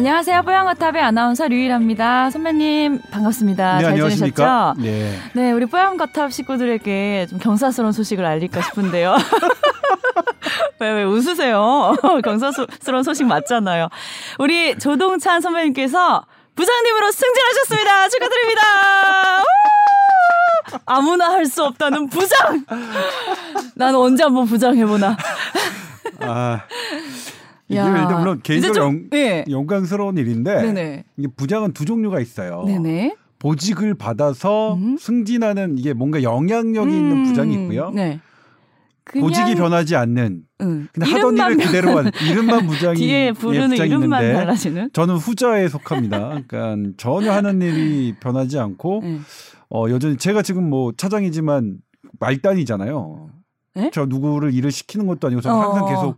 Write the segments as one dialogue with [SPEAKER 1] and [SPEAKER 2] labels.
[SPEAKER 1] 안녕하세요. 뽀양거탑의 아나운서 류일합니다. 선배님 반갑습니다.
[SPEAKER 2] 네,
[SPEAKER 1] 잘
[SPEAKER 2] 안녕하십니까?
[SPEAKER 1] 지내셨죠?
[SPEAKER 2] 네.
[SPEAKER 1] 네, 우리 뽀양거탑 식구들에게 좀 경사스러운 소식을 알릴까 싶은데요. 왜, 왜 웃으세요? 경사스러운 소식 맞잖아요. 우리 조동찬 선배님께서 부장님으로 승진하셨습니다. 축하드립니다. 우! 아무나 할 수 없다는 부장! 나는 언제 한번 부장 해보나.
[SPEAKER 2] 아. 이게
[SPEAKER 1] 야,
[SPEAKER 2] 물론 개인적으로
[SPEAKER 1] 좀-
[SPEAKER 2] 영,
[SPEAKER 1] 네.
[SPEAKER 2] 영 광스러운 일인데
[SPEAKER 1] 네네.
[SPEAKER 2] 이게 부장은 두 종류가 있어요.
[SPEAKER 1] 네네.
[SPEAKER 2] 보직을 받아서
[SPEAKER 1] 음.
[SPEAKER 2] 승진하는 이게 뭔가 영향력이 있는 부장이 있고요.
[SPEAKER 1] 네. 그냥,
[SPEAKER 2] 보직이 변하지 않는
[SPEAKER 1] 응.
[SPEAKER 2] 근데 하던 일을 그대로 한 이름만 부장이
[SPEAKER 1] 뒤에
[SPEAKER 2] 예,
[SPEAKER 1] 부르는
[SPEAKER 2] 부장이
[SPEAKER 1] 이름만
[SPEAKER 2] 있는데
[SPEAKER 1] 달라지는.
[SPEAKER 2] 저는 후자에 속합니다. 그러니까 전혀 하는 일이 변하지 않고
[SPEAKER 1] 네.
[SPEAKER 2] 어, 여전히 제가 지금 뭐 차장이지만 말단이잖아요.
[SPEAKER 1] 네?
[SPEAKER 2] 저 누구를 일을 시키는 것도 아니고 저는 항상
[SPEAKER 1] 어.
[SPEAKER 2] 계속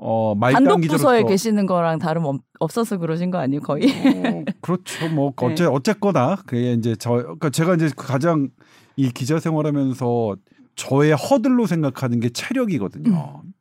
[SPEAKER 2] 어,
[SPEAKER 1] 단독 부서에 계시는 거랑 다름 없- 없어서 그러신 거 아니에요, 거의?
[SPEAKER 2] 어, 그렇죠. 뭐
[SPEAKER 1] 네.
[SPEAKER 2] 어째 어쨌거나 그게 이제 저 그러니까 제가 이제 가장 이 기자 생활하면서 저의 허들로 생각하는 게 체력이거든요.
[SPEAKER 1] 음.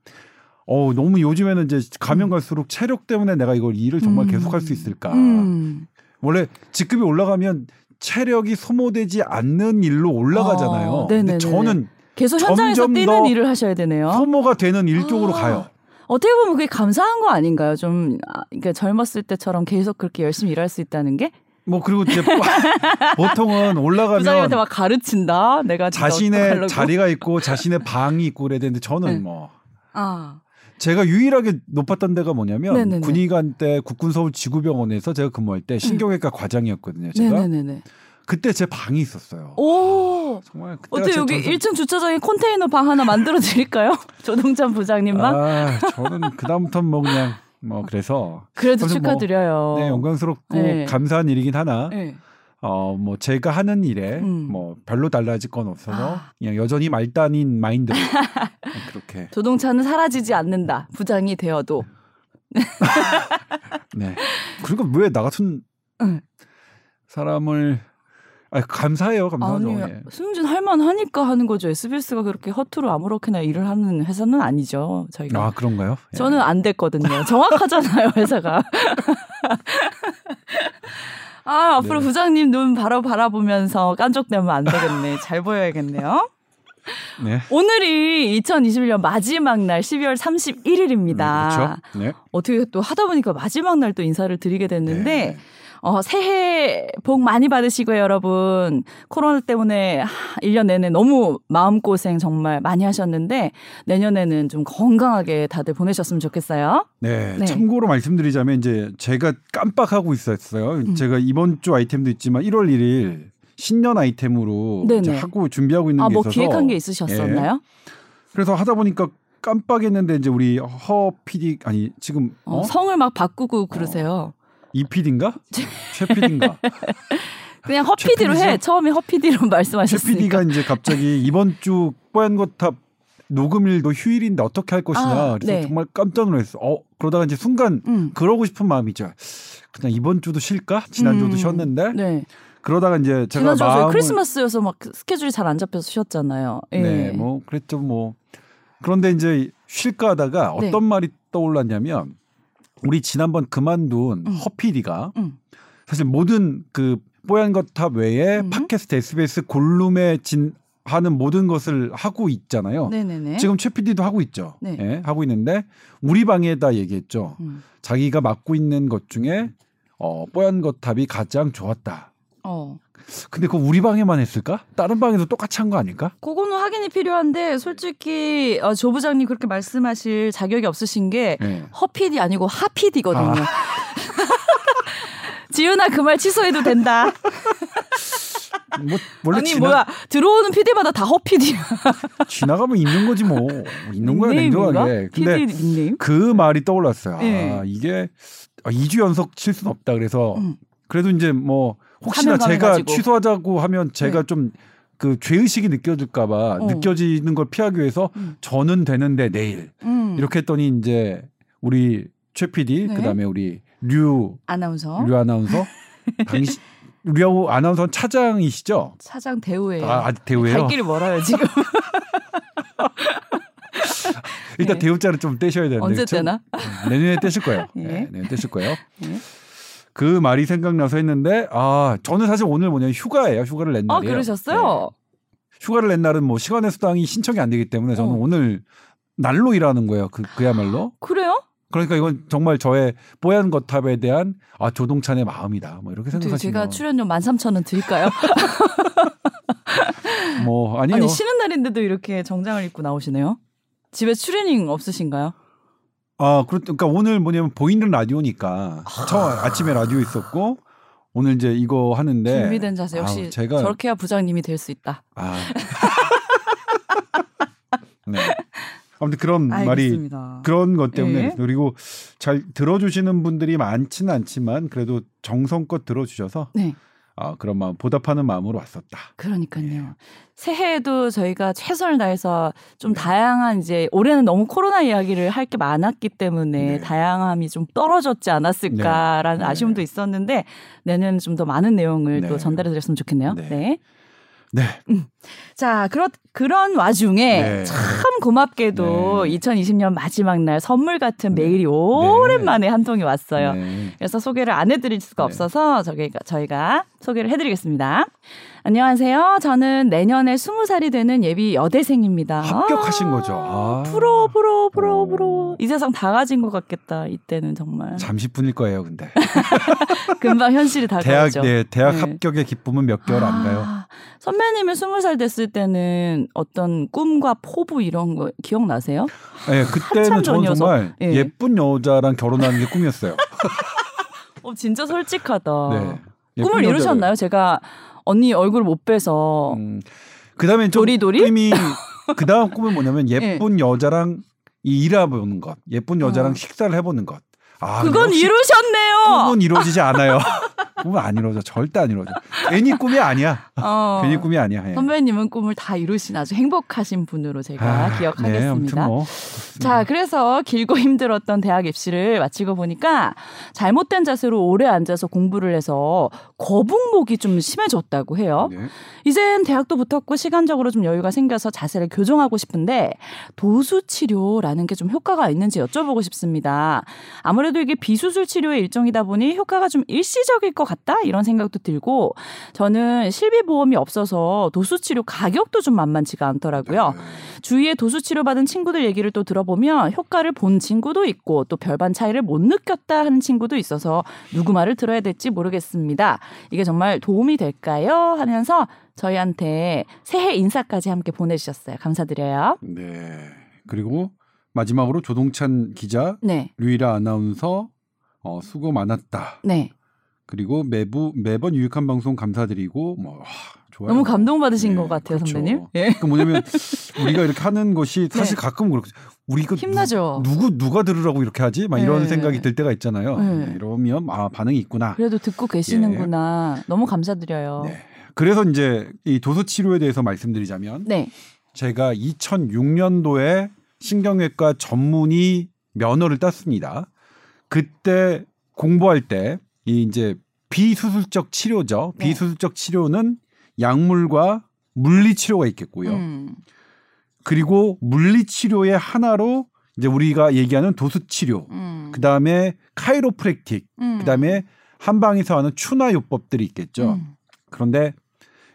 [SPEAKER 2] 어 너무 요즘에는 이제 가면 갈수록 체력 때문에 내가 이걸 일을 정말
[SPEAKER 1] 음.
[SPEAKER 2] 계속할 수 있을까?
[SPEAKER 1] 음.
[SPEAKER 2] 원래 직급이 올라가면 체력이 소모되지 않는 일로 올라가잖아요.
[SPEAKER 1] 어,
[SPEAKER 2] 근데
[SPEAKER 1] 네네네네.
[SPEAKER 2] 저는
[SPEAKER 1] 계속 현장에서
[SPEAKER 2] 점점
[SPEAKER 1] 뛰는
[SPEAKER 2] 더
[SPEAKER 1] 일을 하셔야 되네요.
[SPEAKER 2] 소모가 되는 일 쪽으로
[SPEAKER 1] 아.
[SPEAKER 2] 가요.
[SPEAKER 1] 어떻게 보면 그게 감사한 거 아닌가요? 좀 아, 그러니까 젊었을 때처럼 계속 그렇게 열심히 일할 수 있다는 게
[SPEAKER 2] 뭐 그리고 이제 보통은 올라가면
[SPEAKER 1] 부장님한테 막 가르친다. 내가
[SPEAKER 2] 자신의. 자리가 있고 자신의 방이 있고 그래야 되는데 저는
[SPEAKER 1] 네.
[SPEAKER 2] 뭐
[SPEAKER 1] 아.
[SPEAKER 2] 제가 유일하게 높았던 데가 뭐냐면
[SPEAKER 1] 네네네.
[SPEAKER 2] 군의관 때 국군 서울 지구병원에서 제가 근무할 때 신경외과 과장이었거든요. 제가
[SPEAKER 1] 네네네네.
[SPEAKER 2] 그때 제 방이 있었어요.
[SPEAKER 1] 오.
[SPEAKER 2] 정말
[SPEAKER 1] 어때
[SPEAKER 2] 제
[SPEAKER 1] 여기
[SPEAKER 2] 전성-
[SPEAKER 1] 1층 주차장에 컨테이너 방 하나 만들어 드릴까요? 조동찬 부장님 방?
[SPEAKER 2] 아, 저는 그 다음부터는 뭐 그냥 뭐 그래서
[SPEAKER 1] 그래도
[SPEAKER 2] 뭐,
[SPEAKER 1] 축하드려요.
[SPEAKER 2] 네 영광스럽고
[SPEAKER 1] 네.
[SPEAKER 2] 감사한 일이긴 하나
[SPEAKER 1] 네.
[SPEAKER 2] 어뭐 제가 하는 일에
[SPEAKER 1] 음.
[SPEAKER 2] 뭐 별로 달라질 건 없어서
[SPEAKER 1] 아.
[SPEAKER 2] 그냥 여전히 말단인 마인드로 그렇게
[SPEAKER 1] 조동찬은 사라지지 않는다. 부장이 되어도.
[SPEAKER 2] 네. 그러니까 왜 나 같은
[SPEAKER 1] 응.
[SPEAKER 2] 사람을 아 감사해요, 감사하죠.
[SPEAKER 1] 아니
[SPEAKER 2] 예.
[SPEAKER 1] 승진 할만하니까 하는 거죠. SBS가 그렇게 허투루 아무렇게나 일을 하는 회사는 아니죠. 저희가.
[SPEAKER 2] 아 그런가요? 예.
[SPEAKER 1] 저는 안 됐거든요. 정확하잖아요, 회사가. 아, 앞으로
[SPEAKER 2] 네.
[SPEAKER 1] 부장님 눈 바로 바라보면서 깐족되면 안 되겠네. 잘 보여야겠네요.
[SPEAKER 2] 네.
[SPEAKER 1] 오늘이 2021년 마지막 날 12월 31일입니다.
[SPEAKER 2] 그렇죠. 네.
[SPEAKER 1] 어떻게 또 하다 보니까 마지막 날 또 인사를 드리게 됐는데
[SPEAKER 2] 네.
[SPEAKER 1] 어, 새해 복 많이 받으시고요, 여러분. 코로나 때문에 하, 1년 내내 너무 마음고생 정말 많이 하셨는데 내년에는 좀 건강하게 다들 보내셨으면 좋겠어요.
[SPEAKER 2] 네.
[SPEAKER 1] 네.
[SPEAKER 2] 참고로 말씀드리자면 이제 제가 깜빡하고 있었어요.
[SPEAKER 1] 음.
[SPEAKER 2] 제가 이번 주 아이템도 있지만 1월 1일 신년 아이템으로 하고 준비하고 있는
[SPEAKER 1] 아,
[SPEAKER 2] 게
[SPEAKER 1] 뭐
[SPEAKER 2] 있어서
[SPEAKER 1] 기획한 게 있으셨었나요?
[SPEAKER 2] 그래서 하다 보니까 깜빡했는데 이제 우리 허 PD 아니 지금
[SPEAKER 1] 어,
[SPEAKER 2] 어?
[SPEAKER 1] 성을 막 바꾸고 그러세요.
[SPEAKER 2] 이 PD인가? 최 PD인가?
[SPEAKER 1] 그냥 허피디로
[SPEAKER 2] 최
[SPEAKER 1] 해. 처음에 허피디로
[SPEAKER 2] 최
[SPEAKER 1] 말씀하셨으니까.
[SPEAKER 2] PD가 이제 갑자기 이번 주 뽀얀 거탑 녹음일도 휴일인데 어떻게 할 것이냐.
[SPEAKER 1] 아,
[SPEAKER 2] 그래서
[SPEAKER 1] 네.
[SPEAKER 2] 정말 깜짝 놀랐어. 어 그러다가 이제 순간
[SPEAKER 1] 음.
[SPEAKER 2] 그러고 싶은 마음이죠. 그냥 이번 주도 쉴까? 지난주도
[SPEAKER 1] 음.
[SPEAKER 2] 쉬었는데
[SPEAKER 1] 네.
[SPEAKER 2] 그러다가 이제 제가 마음을
[SPEAKER 1] 크리스마스여서 막 스케줄이 잘 안 잡혀서 쉬었잖아요. 예.
[SPEAKER 2] 네, 뭐 그랬죠, 뭐. 그런데 이제 쉴까 하다가
[SPEAKER 1] 네.
[SPEAKER 2] 어떤 말이 떠올랐냐면 우리 지난번 그만둔
[SPEAKER 1] 음.
[SPEAKER 2] 허피디가
[SPEAKER 1] 음.
[SPEAKER 2] 사실 모든 그 뽀얀 거탑 외에
[SPEAKER 1] 음.
[SPEAKER 2] 팟캐스트 SBS 골룸에 진 하는 모든 것을 하고 있잖아요.
[SPEAKER 1] 네네네.
[SPEAKER 2] 지금 최 PD도 하고 있죠.
[SPEAKER 1] 네.
[SPEAKER 2] 예, 하고 있는데 우리 방에다 얘기했죠.
[SPEAKER 1] 음.
[SPEAKER 2] 자기가 맡고 있는 것 중에 어, 뽀얀 거탑이 가장 좋았다.
[SPEAKER 1] 어.
[SPEAKER 2] 근데 그거 우리 방에만 했을까? 다른 방에도 똑같이 한 거 아닐까?
[SPEAKER 1] 그거는 확인이 필요한데 솔직히 어, 조 부장님 그렇게 말씀하실 자격이 없으신 게
[SPEAKER 2] 예.
[SPEAKER 1] 허피디 아니고 하피디거든요.
[SPEAKER 2] 아.
[SPEAKER 1] 지은아 그 말 취소해도 된다.
[SPEAKER 2] 뭐 원래
[SPEAKER 1] 아니
[SPEAKER 2] 지나,
[SPEAKER 1] 뭐야 들어오는 피디마다 다 허피디야.
[SPEAKER 2] 지나가면 있는 거지 뭐 있는 거야? 냉정하게. 근데
[SPEAKER 1] 닉네임?
[SPEAKER 2] 그 말이 떠올랐어요.
[SPEAKER 1] 네.
[SPEAKER 2] 아 이게 아, 2주 연속 칠 수는 없다. 그래서
[SPEAKER 1] 음.
[SPEAKER 2] 그래도 이제 뭐 혹시나 제가
[SPEAKER 1] 가지고.
[SPEAKER 2] 취소하자고 하면 제가
[SPEAKER 1] 네.
[SPEAKER 2] 좀그 죄의식이 느껴질까봐
[SPEAKER 1] 어.
[SPEAKER 2] 느껴지는 걸 피하기 위해서
[SPEAKER 1] 음.
[SPEAKER 2] 저는 되는데 내일
[SPEAKER 1] 음.
[SPEAKER 2] 이렇게 했더니 이제 우리 최 PD
[SPEAKER 1] 네.
[SPEAKER 2] 그다음에 우리 류
[SPEAKER 1] 아나운서
[SPEAKER 2] 류 아나운서 당시 류 아나운서는 차장이시죠?
[SPEAKER 1] 차장 대우예요.
[SPEAKER 2] 아, 아직 대우예요.
[SPEAKER 1] 갈 길이 멀어요 지금.
[SPEAKER 2] 일단
[SPEAKER 1] 네.
[SPEAKER 2] 대우자를 좀 떼셔야 되는데
[SPEAKER 1] 언제
[SPEAKER 2] 저-
[SPEAKER 1] 때나?
[SPEAKER 2] 내년에 떼실 거예요.
[SPEAKER 1] 예.
[SPEAKER 2] 네, 내년 떼실 거예요.
[SPEAKER 1] 예.
[SPEAKER 2] 그 말이 생각나서 했는데 아 저는 사실 오늘 뭐냐면 휴가예요. 휴가를
[SPEAKER 1] 낸아
[SPEAKER 2] 날이에요.
[SPEAKER 1] 그러셨어요?
[SPEAKER 2] 네. 휴가를 낸 날은 뭐 시간의 수당이 신청이 안 되기 때문에 저는
[SPEAKER 1] 어.
[SPEAKER 2] 오늘 날로 일하는 거예요. 그 그야말로.
[SPEAKER 1] 그래요?
[SPEAKER 2] 그러니까 이건 정말 저의 뽀얀 거탑에 대한 아 조동찬의 마음이다. 뭐 이렇게 생각하시면
[SPEAKER 1] 제가 출연료 13,000원 드릴까요?
[SPEAKER 2] 뭐 아니에요.
[SPEAKER 1] 아니 쉬는 날인데도 이렇게 정장을 입고 나오시네요. 집에 출연잉 없으신가요?
[SPEAKER 2] 아, 그렇- 그러니까 오늘 뭐냐면 보이는 라디오니까 저 아침에 라디오 있었고 오늘 이제 이거 하는데
[SPEAKER 1] 준비된 자세 역시
[SPEAKER 2] 아우, 제가
[SPEAKER 1] 저렇게 해야 부장님이 될 수 있다.
[SPEAKER 2] 아. 네. 아무튼 그런 말이
[SPEAKER 1] 알겠습니다.
[SPEAKER 2] 그런 것 때문에
[SPEAKER 1] 예.
[SPEAKER 2] 그리고 잘 들어주시는 분들이 많지는 않지만 그래도 정성껏 들어주셔서
[SPEAKER 1] 네,
[SPEAKER 2] 아 그런 마음 보답하는 마음으로 왔었다.
[SPEAKER 1] 그러니까요. 새해에도 저희가 최선을 다해서 좀
[SPEAKER 2] 네.
[SPEAKER 1] 다양한 이제 올해는 너무 코로나 이야기를 할 게 많았기 때문에
[SPEAKER 2] 네.
[SPEAKER 1] 다양함이 좀 떨어졌지 않았을까라는
[SPEAKER 2] 네. 네.
[SPEAKER 1] 아쉬움도 있었는데 내년은 좀 더 많은 내용을
[SPEAKER 2] 네.
[SPEAKER 1] 또 전달해 드렸으면 좋겠네요.
[SPEAKER 2] 네.
[SPEAKER 1] 네.
[SPEAKER 2] 네.
[SPEAKER 1] 자, 그렇, 그런 와중에
[SPEAKER 2] 네.
[SPEAKER 1] 참 고맙게도
[SPEAKER 2] 네.
[SPEAKER 1] 2020년 마지막 날 선물 같은 메일이 오랜만에 한 통이 왔어요.
[SPEAKER 2] 네.
[SPEAKER 1] 그래서 소개를 안 해드릴 수가
[SPEAKER 2] 네.
[SPEAKER 1] 없어서 저희가, 저희가 소개를 해드리겠습니다. 안녕하세요. 저는 내년에 20살이 되는 예비 여대생입니다.
[SPEAKER 2] 합격하신
[SPEAKER 1] 아,
[SPEAKER 2] 거죠. 아.
[SPEAKER 1] 프로, 프로, 프로,
[SPEAKER 2] 어.
[SPEAKER 1] 프로. 이 세상 다 가진 것 같겠다. 이때는 정말.
[SPEAKER 2] 잠시 뿐일 거예요, 근데.
[SPEAKER 1] 금방 현실이
[SPEAKER 2] 대학
[SPEAKER 1] 다가오죠.
[SPEAKER 2] 네, 대학
[SPEAKER 1] 네.
[SPEAKER 2] 합격의 기쁨은 몇 개월 안 가요.
[SPEAKER 1] 아, 선배님은 스무 살 됐을 때는 어떤 꿈과 포부 이런 거 기억나세요?
[SPEAKER 2] 네, 그때는 저는. 정말
[SPEAKER 1] 예.
[SPEAKER 2] 예. 쁜 여자랑 결혼하는 게 꿈이었어요.
[SPEAKER 1] 어, 진짜 솔직하다.
[SPEAKER 2] 네.
[SPEAKER 1] 꿈을
[SPEAKER 2] 예쁜
[SPEAKER 1] 이루셨나요? 제가 언니 얼굴 못 빼서
[SPEAKER 2] 음, 그다음에 좀
[SPEAKER 1] 도리도리?
[SPEAKER 2] 꿈이 그다음 꿈은 뭐냐면 예쁜 여자랑 이 일해보는 것, 예쁜 여자랑
[SPEAKER 1] 어.
[SPEAKER 2] 식사를 해보는 것. 아,
[SPEAKER 1] 그건 이루셨네요.
[SPEAKER 2] 꿈은 이루어지지 않아요. 꿈은 안 이루어져. 절대 안 이루어져. 괜히 꿈이 아니야.
[SPEAKER 1] 어.
[SPEAKER 2] 괜히 꿈이 아니야. 예.
[SPEAKER 1] 선배님은 꿈을 다 이루신 아주 행복하신 분으로 제가
[SPEAKER 2] 아, 네,
[SPEAKER 1] 기억하겠습니다.
[SPEAKER 2] 아무튼 뭐.
[SPEAKER 1] 자, 그래서 길고 힘들었던 대학 입시를 마치고 보니까 잘못된 자세로 오래 앉아서 공부를 해서 거북목이 좀 심해졌다고 해요.
[SPEAKER 2] 네.
[SPEAKER 1] 이젠 대학도 붙었고 시간적으로 좀 여유가 생겨서 자세를 교정하고 싶은데 도수 치료라는 게 좀 효과가 있는지 여쭤보고 싶습니다. 아무래도 이게 비수술 치료의 일종이다 보니 효과가 좀 일시적일 것 같다 이런 생각도 들고 저는 실비 보험이 없어서 도수 치료 가격도 좀 만만치가 않더라고요. 주위에 도수 치료 받은 친구들 얘기를 또 들어보면 효과를 본 친구도 있고 또 별반 차이를 못 느꼈다 하는 친구도 있어서 누구 말을 들어야 될지 모르겠습니다. 이게 정말 도움이 될까요? 하면서 저희한테 새해 인사까지 함께 보내주셨어요. 감사드려요.
[SPEAKER 2] 네. 그리고 마지막으로 조동찬 기자,
[SPEAKER 1] 네,
[SPEAKER 2] 류이라 아나운서 어, 수고 많았다.
[SPEAKER 1] 네.
[SPEAKER 2] 그리고 매부 매번 유익한 방송 감사드리고 뭐 와, 좋아요.
[SPEAKER 1] 너무 감동받으신
[SPEAKER 2] 네,
[SPEAKER 1] 것 같아요,
[SPEAKER 2] 그렇죠.
[SPEAKER 1] 선배님. 예.
[SPEAKER 2] 그 뭐냐면 우리가 이렇게 하는 것이 사실
[SPEAKER 1] 네.
[SPEAKER 2] 가끔 그렇고 우리 이거
[SPEAKER 1] 힘나죠.
[SPEAKER 2] 누, 구 누가 들으라고 이렇게 하지? 막 이런
[SPEAKER 1] 네.
[SPEAKER 2] 생각이 들 때가 있잖아요.
[SPEAKER 1] 네.
[SPEAKER 2] 네, 이러면 아 반응이 있구나.
[SPEAKER 1] 그래도 듣고 계시는구나. 너무 감사드려요.
[SPEAKER 2] 네. 그래서 이제 이 도수 치료에 대해서 말씀드리자면
[SPEAKER 1] 네.
[SPEAKER 2] 제가 2006년도에 신경외과 전문의 면허를 땄습니다. 그때 공부할 때 이 이제 비수술적 치료죠.
[SPEAKER 1] 네.
[SPEAKER 2] 비수술적 치료는 약물과 물리 치료가 있겠고요.
[SPEAKER 1] 음.
[SPEAKER 2] 그리고 물리 치료의 하나로 이제 우리가 얘기하는 도수 치료,
[SPEAKER 1] 음.
[SPEAKER 2] 그 다음에 카이로프랙틱,
[SPEAKER 1] 음.
[SPEAKER 2] 그 다음에 한방에서 하는 추나 요법들이 있겠죠.
[SPEAKER 1] 음.
[SPEAKER 2] 그런데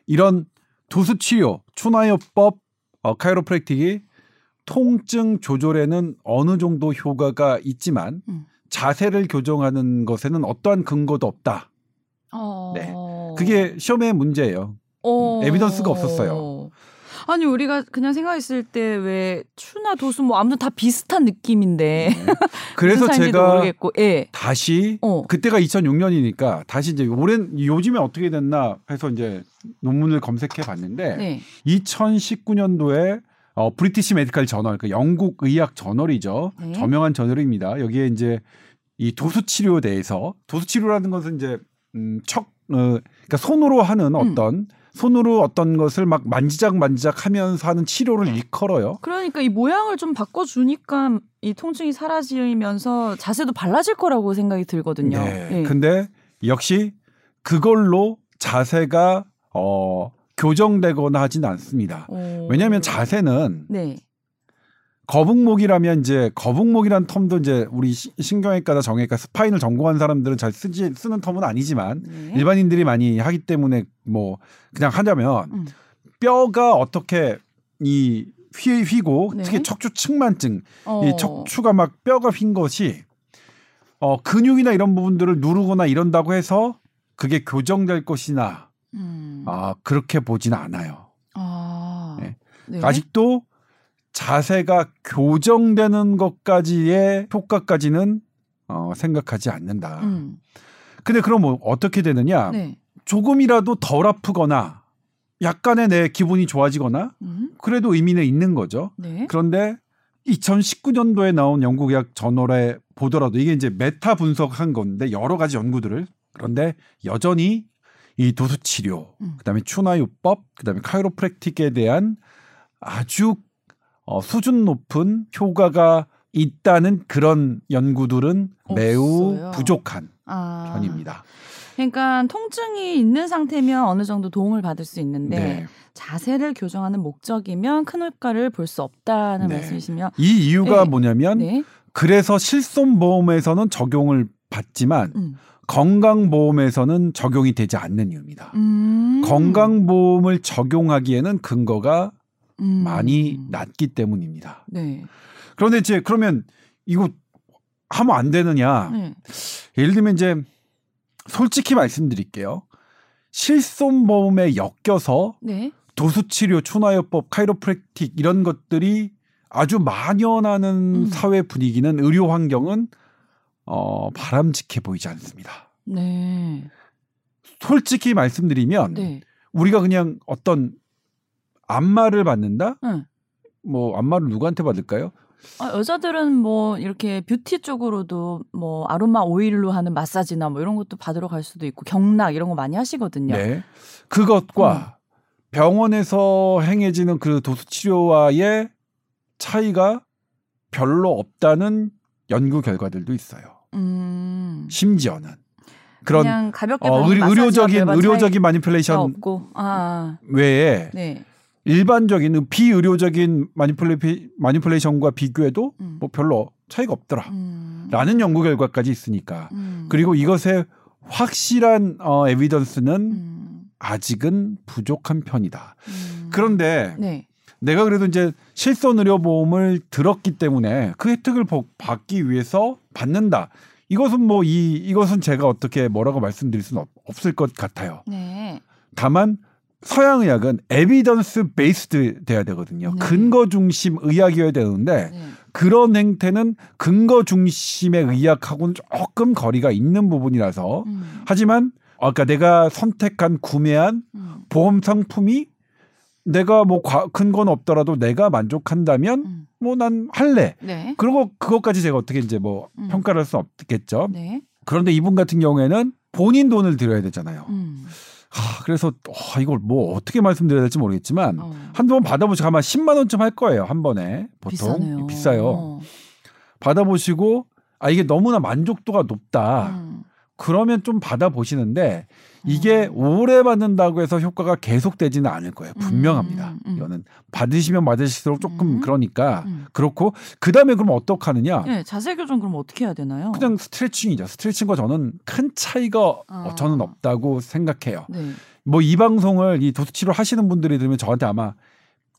[SPEAKER 2] 이런 도수 치료, 추나요법, 어, 카이로프랙틱이 통증 조절에는 어느 정도 효과가 있지만
[SPEAKER 1] 음.
[SPEAKER 2] 자세를 교정하는 것에는 어떠한 근거도 없다.
[SPEAKER 1] 어.
[SPEAKER 2] 네. 그게 시험의 문제예요.
[SPEAKER 1] 어.
[SPEAKER 2] 에비던스가 없었어요.
[SPEAKER 1] 아니 우리가 그냥 생각했을 때 왜 추나 도수 뭐 아무튼 다 비슷한 느낌인데
[SPEAKER 2] 네. 그래서 제가
[SPEAKER 1] 모르겠고 예.
[SPEAKER 2] 다시
[SPEAKER 1] 어.
[SPEAKER 2] 그때가 2006년이니까 다시 이제 올해 요즘에 어떻게 됐나 해서 이제 논문을 검색해 봤는데
[SPEAKER 1] 네.
[SPEAKER 2] 2019년도에 어, 브리티시 메디칼 저널, 그 영국 의학 저널이죠.
[SPEAKER 1] 네.
[SPEAKER 2] 저명한 저널입니다. 여기에 이제 이 도수 치료에 대해서 도수 치료라는 것은 이제 음, 척, 어, 그러니까 손으로 하는
[SPEAKER 1] 음.
[SPEAKER 2] 어떤 손으로 어떤 것을 막 만지작 만지작 하면서 하는 치료를 일컬어요.
[SPEAKER 1] 그러니까 이 모양을 좀 바꿔주니까 이 통증이 사라지면서 자세도 발라질 거라고 생각이 들거든요.
[SPEAKER 2] 네.
[SPEAKER 1] 예.
[SPEAKER 2] 근데 역시 그걸로 자세가 어, 교정되거나 하진 않습니다.
[SPEAKER 1] 어.
[SPEAKER 2] 왜냐하면 자세는
[SPEAKER 1] 네.
[SPEAKER 2] 거북목이라면 이제 거북목이란 텀도 이제 우리 시- 신경외과나 정형외과 스파인을 전공한 사람들은 잘 쓰지 쓰는 텀은 아니지만
[SPEAKER 1] 네.
[SPEAKER 2] 일반인들이 많이 하기 때문에 뭐 그냥 하자면
[SPEAKER 1] 음.
[SPEAKER 2] 뼈가 어떻게 이 휘, 휘고
[SPEAKER 1] 네.
[SPEAKER 2] 특히 척추 측만증
[SPEAKER 1] 어.
[SPEAKER 2] 이 척추가 막 뼈가 휜 것이 어 근육이나 이런 부분들을 누르거나 이런다고 해서 그게 교정될 것이나
[SPEAKER 1] 음.
[SPEAKER 2] 아 그렇게 보지는 않아요.
[SPEAKER 1] 아.
[SPEAKER 2] 네.
[SPEAKER 1] 네.
[SPEAKER 2] 아직도 자세가 교정되는 것까지의 효과까지는 어, 생각하지 않는다.
[SPEAKER 1] 음.
[SPEAKER 2] 근데 그럼 뭐 어떻게 되느냐?
[SPEAKER 1] 네.
[SPEAKER 2] 조금이라도 덜 아프거나 약간의 내 기분이 좋아지거나
[SPEAKER 1] 음.
[SPEAKER 2] 그래도 의미는 있는 거죠.
[SPEAKER 1] 네.
[SPEAKER 2] 그런데 2019년도에 나온 영국의학 저널에 보더라도 이게 이제 메타 분석한 건데 여러 가지 연구들을 그런데 여전히 이 도수 치료,
[SPEAKER 1] 음.
[SPEAKER 2] 그다음에 추나요법, 그다음에 카이로프랙틱에 대한 아주 어, 수준 높은 효과가 있다는 그런 연구들은 매우
[SPEAKER 1] 없어요.
[SPEAKER 2] 부족한
[SPEAKER 1] 아.
[SPEAKER 2] 편입니다.
[SPEAKER 1] 그러니까 통증이 있는 상태면 어느 정도 도움을 받을 수 있는데
[SPEAKER 2] 네.
[SPEAKER 1] 자세를 교정하는 목적이면 큰 효과를 볼 수 없다는
[SPEAKER 2] 네.
[SPEAKER 1] 말씀이시면
[SPEAKER 2] 이 이유가
[SPEAKER 1] 네.
[SPEAKER 2] 뭐냐면
[SPEAKER 1] 네.
[SPEAKER 2] 그래서 실손 보험에서는 적용을 받지만
[SPEAKER 1] 음.
[SPEAKER 2] 건강보험에서는 적용이 되지 않는 이유입니다.
[SPEAKER 1] 음.
[SPEAKER 2] 건강보험을 적용하기에는 근거가
[SPEAKER 1] 음.
[SPEAKER 2] 많이 낮기 때문입니다.
[SPEAKER 1] 네.
[SPEAKER 2] 그런데 이제 그러면 이거 하면 안 되느냐?
[SPEAKER 1] 네.
[SPEAKER 2] 예를 들면 이제 솔직히 말씀드릴게요. 실손보험에 엮여서
[SPEAKER 1] 네.
[SPEAKER 2] 도수치료, 추나요법, 카이로프랙틱 이런 것들이 아주 만연하는
[SPEAKER 1] 음.
[SPEAKER 2] 사회 분위기는 의료 환경은 어, 바람직해 보이지 않습니다.
[SPEAKER 1] 네.
[SPEAKER 2] 솔직히 말씀드리면
[SPEAKER 1] 네.
[SPEAKER 2] 우리가 그냥 어떤 안마를 받는다?
[SPEAKER 1] 응.
[SPEAKER 2] 뭐 안마를 누구한테 받을까요?
[SPEAKER 1] 아, 여자들은 뭐 이렇게 뷰티 쪽으로도 뭐 아로마 오일로 하는 마사지나 뭐 이런 것도 받으러 갈 수도 있고 경락 이런 거 많이 하시거든요.
[SPEAKER 2] 네. 그것과 병원에서 행해지는 그 도수 치료와의 차이가 별로 없다는 연구 결과들도 있어요.
[SPEAKER 1] 음.
[SPEAKER 2] 심지어는 그런
[SPEAKER 1] 그냥 가볍게
[SPEAKER 2] 어,
[SPEAKER 1] 받는
[SPEAKER 2] 의,
[SPEAKER 1] 마사지와
[SPEAKER 2] 의료적인 의료적인 마니플레이션
[SPEAKER 1] 없고. 아.
[SPEAKER 2] 외에
[SPEAKER 1] 네.
[SPEAKER 2] 일반적인 비의료적인 마니플레, 마니플레이션과 비교해도
[SPEAKER 1] 음.
[SPEAKER 2] 뭐 별로 차이가 없더라.
[SPEAKER 1] 음.
[SPEAKER 2] 라는 연구 결과까지 있으니까.
[SPEAKER 1] 음.
[SPEAKER 2] 그리고 이것의 확실한 어, 에비던스는
[SPEAKER 1] 음.
[SPEAKER 2] 아직은 부족한 편이다.
[SPEAKER 1] 음.
[SPEAKER 2] 그런데
[SPEAKER 1] 네.
[SPEAKER 2] 내가 그래도 이제 실손 의료보험을 들었기 때문에 그 혜택을 보- 받기 위해서 받는다. 이것은 뭐 이 이것은 제가 어떻게 뭐라고 말씀드릴 수는 없, 없을 것 같아요.
[SPEAKER 1] 네.
[SPEAKER 2] 다만 서양 의학은 evidence based 돼야 되거든요.
[SPEAKER 1] 네.
[SPEAKER 2] 근거 중심 의학이어야 되는데
[SPEAKER 1] 네.
[SPEAKER 2] 그런 행태는 근거 중심의 의학하고는 조금 거리가 있는 부분이라서
[SPEAKER 1] 음.
[SPEAKER 2] 하지만 아까 내가 선택한 구매한
[SPEAKER 1] 음.
[SPEAKER 2] 보험 상품이 내가 뭐 과- 근거는 없더라도 내가 만족한다면
[SPEAKER 1] 음.
[SPEAKER 2] 뭐난 할래.
[SPEAKER 1] 네.
[SPEAKER 2] 그리고 그것까지 제가 어떻게 이제 뭐
[SPEAKER 1] 음.
[SPEAKER 2] 평가를 할 수 없겠죠.
[SPEAKER 1] 네.
[SPEAKER 2] 그런데 이분 같은 경우에는 본인 돈을 들여야 되잖아요.
[SPEAKER 1] 음.
[SPEAKER 2] 하, 그래서 어, 이걸 뭐 어떻게 말씀드려야 될지 모르겠지만
[SPEAKER 1] 어.
[SPEAKER 2] 한두 번 받아보시고 아마 10만 원쯤 할 거예요 한 번에 보통
[SPEAKER 1] 비싸네요.
[SPEAKER 2] 비싸요.
[SPEAKER 1] 어.
[SPEAKER 2] 받아보시고 아 이게 너무나 만족도가 높다.
[SPEAKER 1] 음.
[SPEAKER 2] 그러면 좀 받아보시는데 이게
[SPEAKER 1] 음.
[SPEAKER 2] 오래 받는다고 해서 효과가 계속되지는 않을 거예요. 분명합니다.
[SPEAKER 1] 음, 음.
[SPEAKER 2] 이거는 받으시면 받으실수록 조금
[SPEAKER 1] 음.
[SPEAKER 2] 그러니까
[SPEAKER 1] 음.
[SPEAKER 2] 그렇고 그 다음에 그럼 어떡하느냐?
[SPEAKER 1] 네, 자세 교정 그럼 어떻게 해야 되나요?
[SPEAKER 2] 그냥 스트레칭이죠. 스트레칭과 저는 큰 차이가
[SPEAKER 1] 아.
[SPEAKER 2] 저는 없다고 생각해요.
[SPEAKER 1] 네.
[SPEAKER 2] 뭐이 방송을 이 도수치료 하시는 분들이 들으면 저한테 아마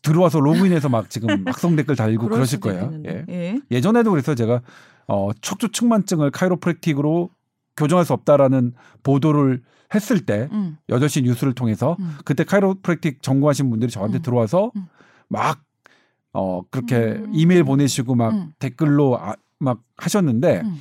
[SPEAKER 2] 들어와서 로그인해서 막 지금 악성 댓글 달고 그러실 거예요.
[SPEAKER 1] 있겠는데.
[SPEAKER 2] 예.
[SPEAKER 1] 예.
[SPEAKER 2] 예전에도 그래서 제가 어, 척추 측만증을 카이로프랙틱으로 교정할 수 없다라는 보도를 했을 때
[SPEAKER 1] 음.
[SPEAKER 2] 8시 뉴스를 통해서
[SPEAKER 1] 음.
[SPEAKER 2] 그때 카이로프랙틱 전공하신 분들이 저한테
[SPEAKER 1] 음.
[SPEAKER 2] 들어와서
[SPEAKER 1] 음.
[SPEAKER 2] 막 어, 그렇게
[SPEAKER 1] 음.
[SPEAKER 2] 이메일 보내시고 막
[SPEAKER 1] 음.
[SPEAKER 2] 댓글로 아, 막 하셨는데
[SPEAKER 1] 음.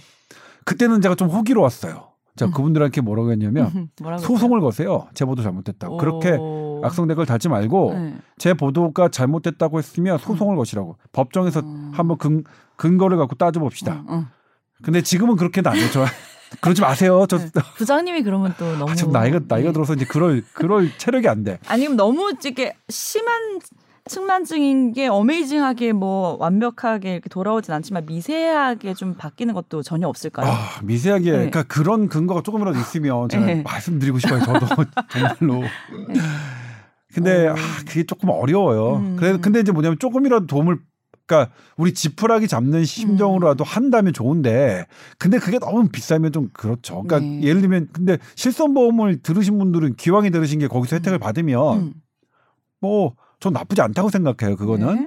[SPEAKER 2] 그때는 제가 좀 호기로웠어요. 제가
[SPEAKER 1] 음.
[SPEAKER 2] 그분들한테 뭐라고 했냐면 소송을 거세요. 제 보도 잘못됐다고. 그렇게 악성 댓글 달지 말고
[SPEAKER 1] 네.
[SPEAKER 2] 제 보도가 잘못됐다고 했으면 소송을 거시라고 법정에서
[SPEAKER 1] 음.
[SPEAKER 2] 한번 근, 근거를 갖고 따져 봅시다.
[SPEAKER 1] 음, 음.
[SPEAKER 2] 근데 지금은 그렇게는 안 해요. 저 그러지 마세요. 저
[SPEAKER 1] 네. 부장님이 그러면 또 너무
[SPEAKER 2] 아, 좀 나이가 나이가
[SPEAKER 1] 네.
[SPEAKER 2] 들어서 이제 그럴 그럴 체력이 안 돼.
[SPEAKER 1] 아니면 너무 이게 심한 측만증인 게 어메이징하게 뭐 완벽하게 이렇게 돌아오진 않지만 미세하게 좀 바뀌는 것도 전혀 없을까요?
[SPEAKER 2] 아, 미세하게
[SPEAKER 1] 네.
[SPEAKER 2] 그러니까 그런 근거가 조금이라도 있으면 제가
[SPEAKER 1] 네.
[SPEAKER 2] 말씀드리고 싶어요. 저도 정말로. 근데
[SPEAKER 1] 어.
[SPEAKER 2] 아, 그게 조금 어려워요.
[SPEAKER 1] 음.
[SPEAKER 2] 그래 근데 이제 뭐냐면 조금이라도 도움을 그러니까 우리 지푸라기 잡는 심정으로라도 한다면 좋은데 근데 그게 너무 비싸면 좀 그렇죠. 그러니까
[SPEAKER 1] 네.
[SPEAKER 2] 예를 들면 근데 실손 보험을 들으신 분들은 기왕에 들으신 게 거기서 혜택을 받으면
[SPEAKER 1] 음.
[SPEAKER 2] 뭐전 나쁘지 않다고 생각해요. 그거는.
[SPEAKER 1] 네.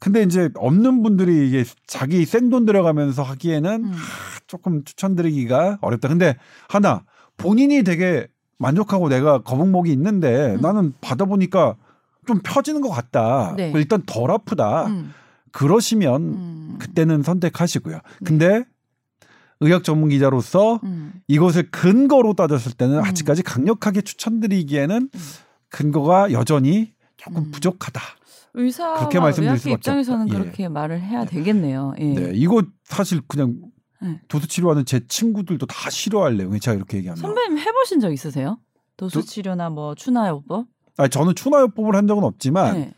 [SPEAKER 2] 근데 이제 없는 분들이 이게 자기 생돈 들어가면서 하기에는
[SPEAKER 1] 음.
[SPEAKER 2] 하, 조금 추천드리기가 어렵다. 근데 하나 본인이 되게 만족하고 내가 거북목이 있는데
[SPEAKER 1] 음.
[SPEAKER 2] 나는 받아보니까 좀 펴지는 것 같다.
[SPEAKER 1] 네.
[SPEAKER 2] 일단 덜 아프다.
[SPEAKER 1] 음.
[SPEAKER 2] 그러시면
[SPEAKER 1] 음.
[SPEAKER 2] 그때는 선택하시고요. 근데 의학 전문 기자로서
[SPEAKER 1] 음.
[SPEAKER 2] 이것을 근거로 따졌을 때는
[SPEAKER 1] 음.
[SPEAKER 2] 아직까지 강력하게 추천드리기에는 근거가 여전히 조금
[SPEAKER 1] 음.
[SPEAKER 2] 부족하다.
[SPEAKER 1] 의사와
[SPEAKER 2] 그렇게 말씀드릴
[SPEAKER 1] 의학계
[SPEAKER 2] 수밖에
[SPEAKER 1] 입장에서는.
[SPEAKER 2] 예.
[SPEAKER 1] 그렇게 말을 해야 되겠네요. 예.
[SPEAKER 2] 네, 이거 사실 그냥
[SPEAKER 1] 네.
[SPEAKER 2] 도수 치료하는 제 친구들도 다 싫어할 내용이 제가 이렇게 얘기하면.
[SPEAKER 1] 선배님 해보신 적 있으세요? 도수
[SPEAKER 2] 도-
[SPEAKER 1] 치료나 뭐 추나요법?
[SPEAKER 2] 아니, 저는 추나요법을 한 적은 없지만
[SPEAKER 1] 네.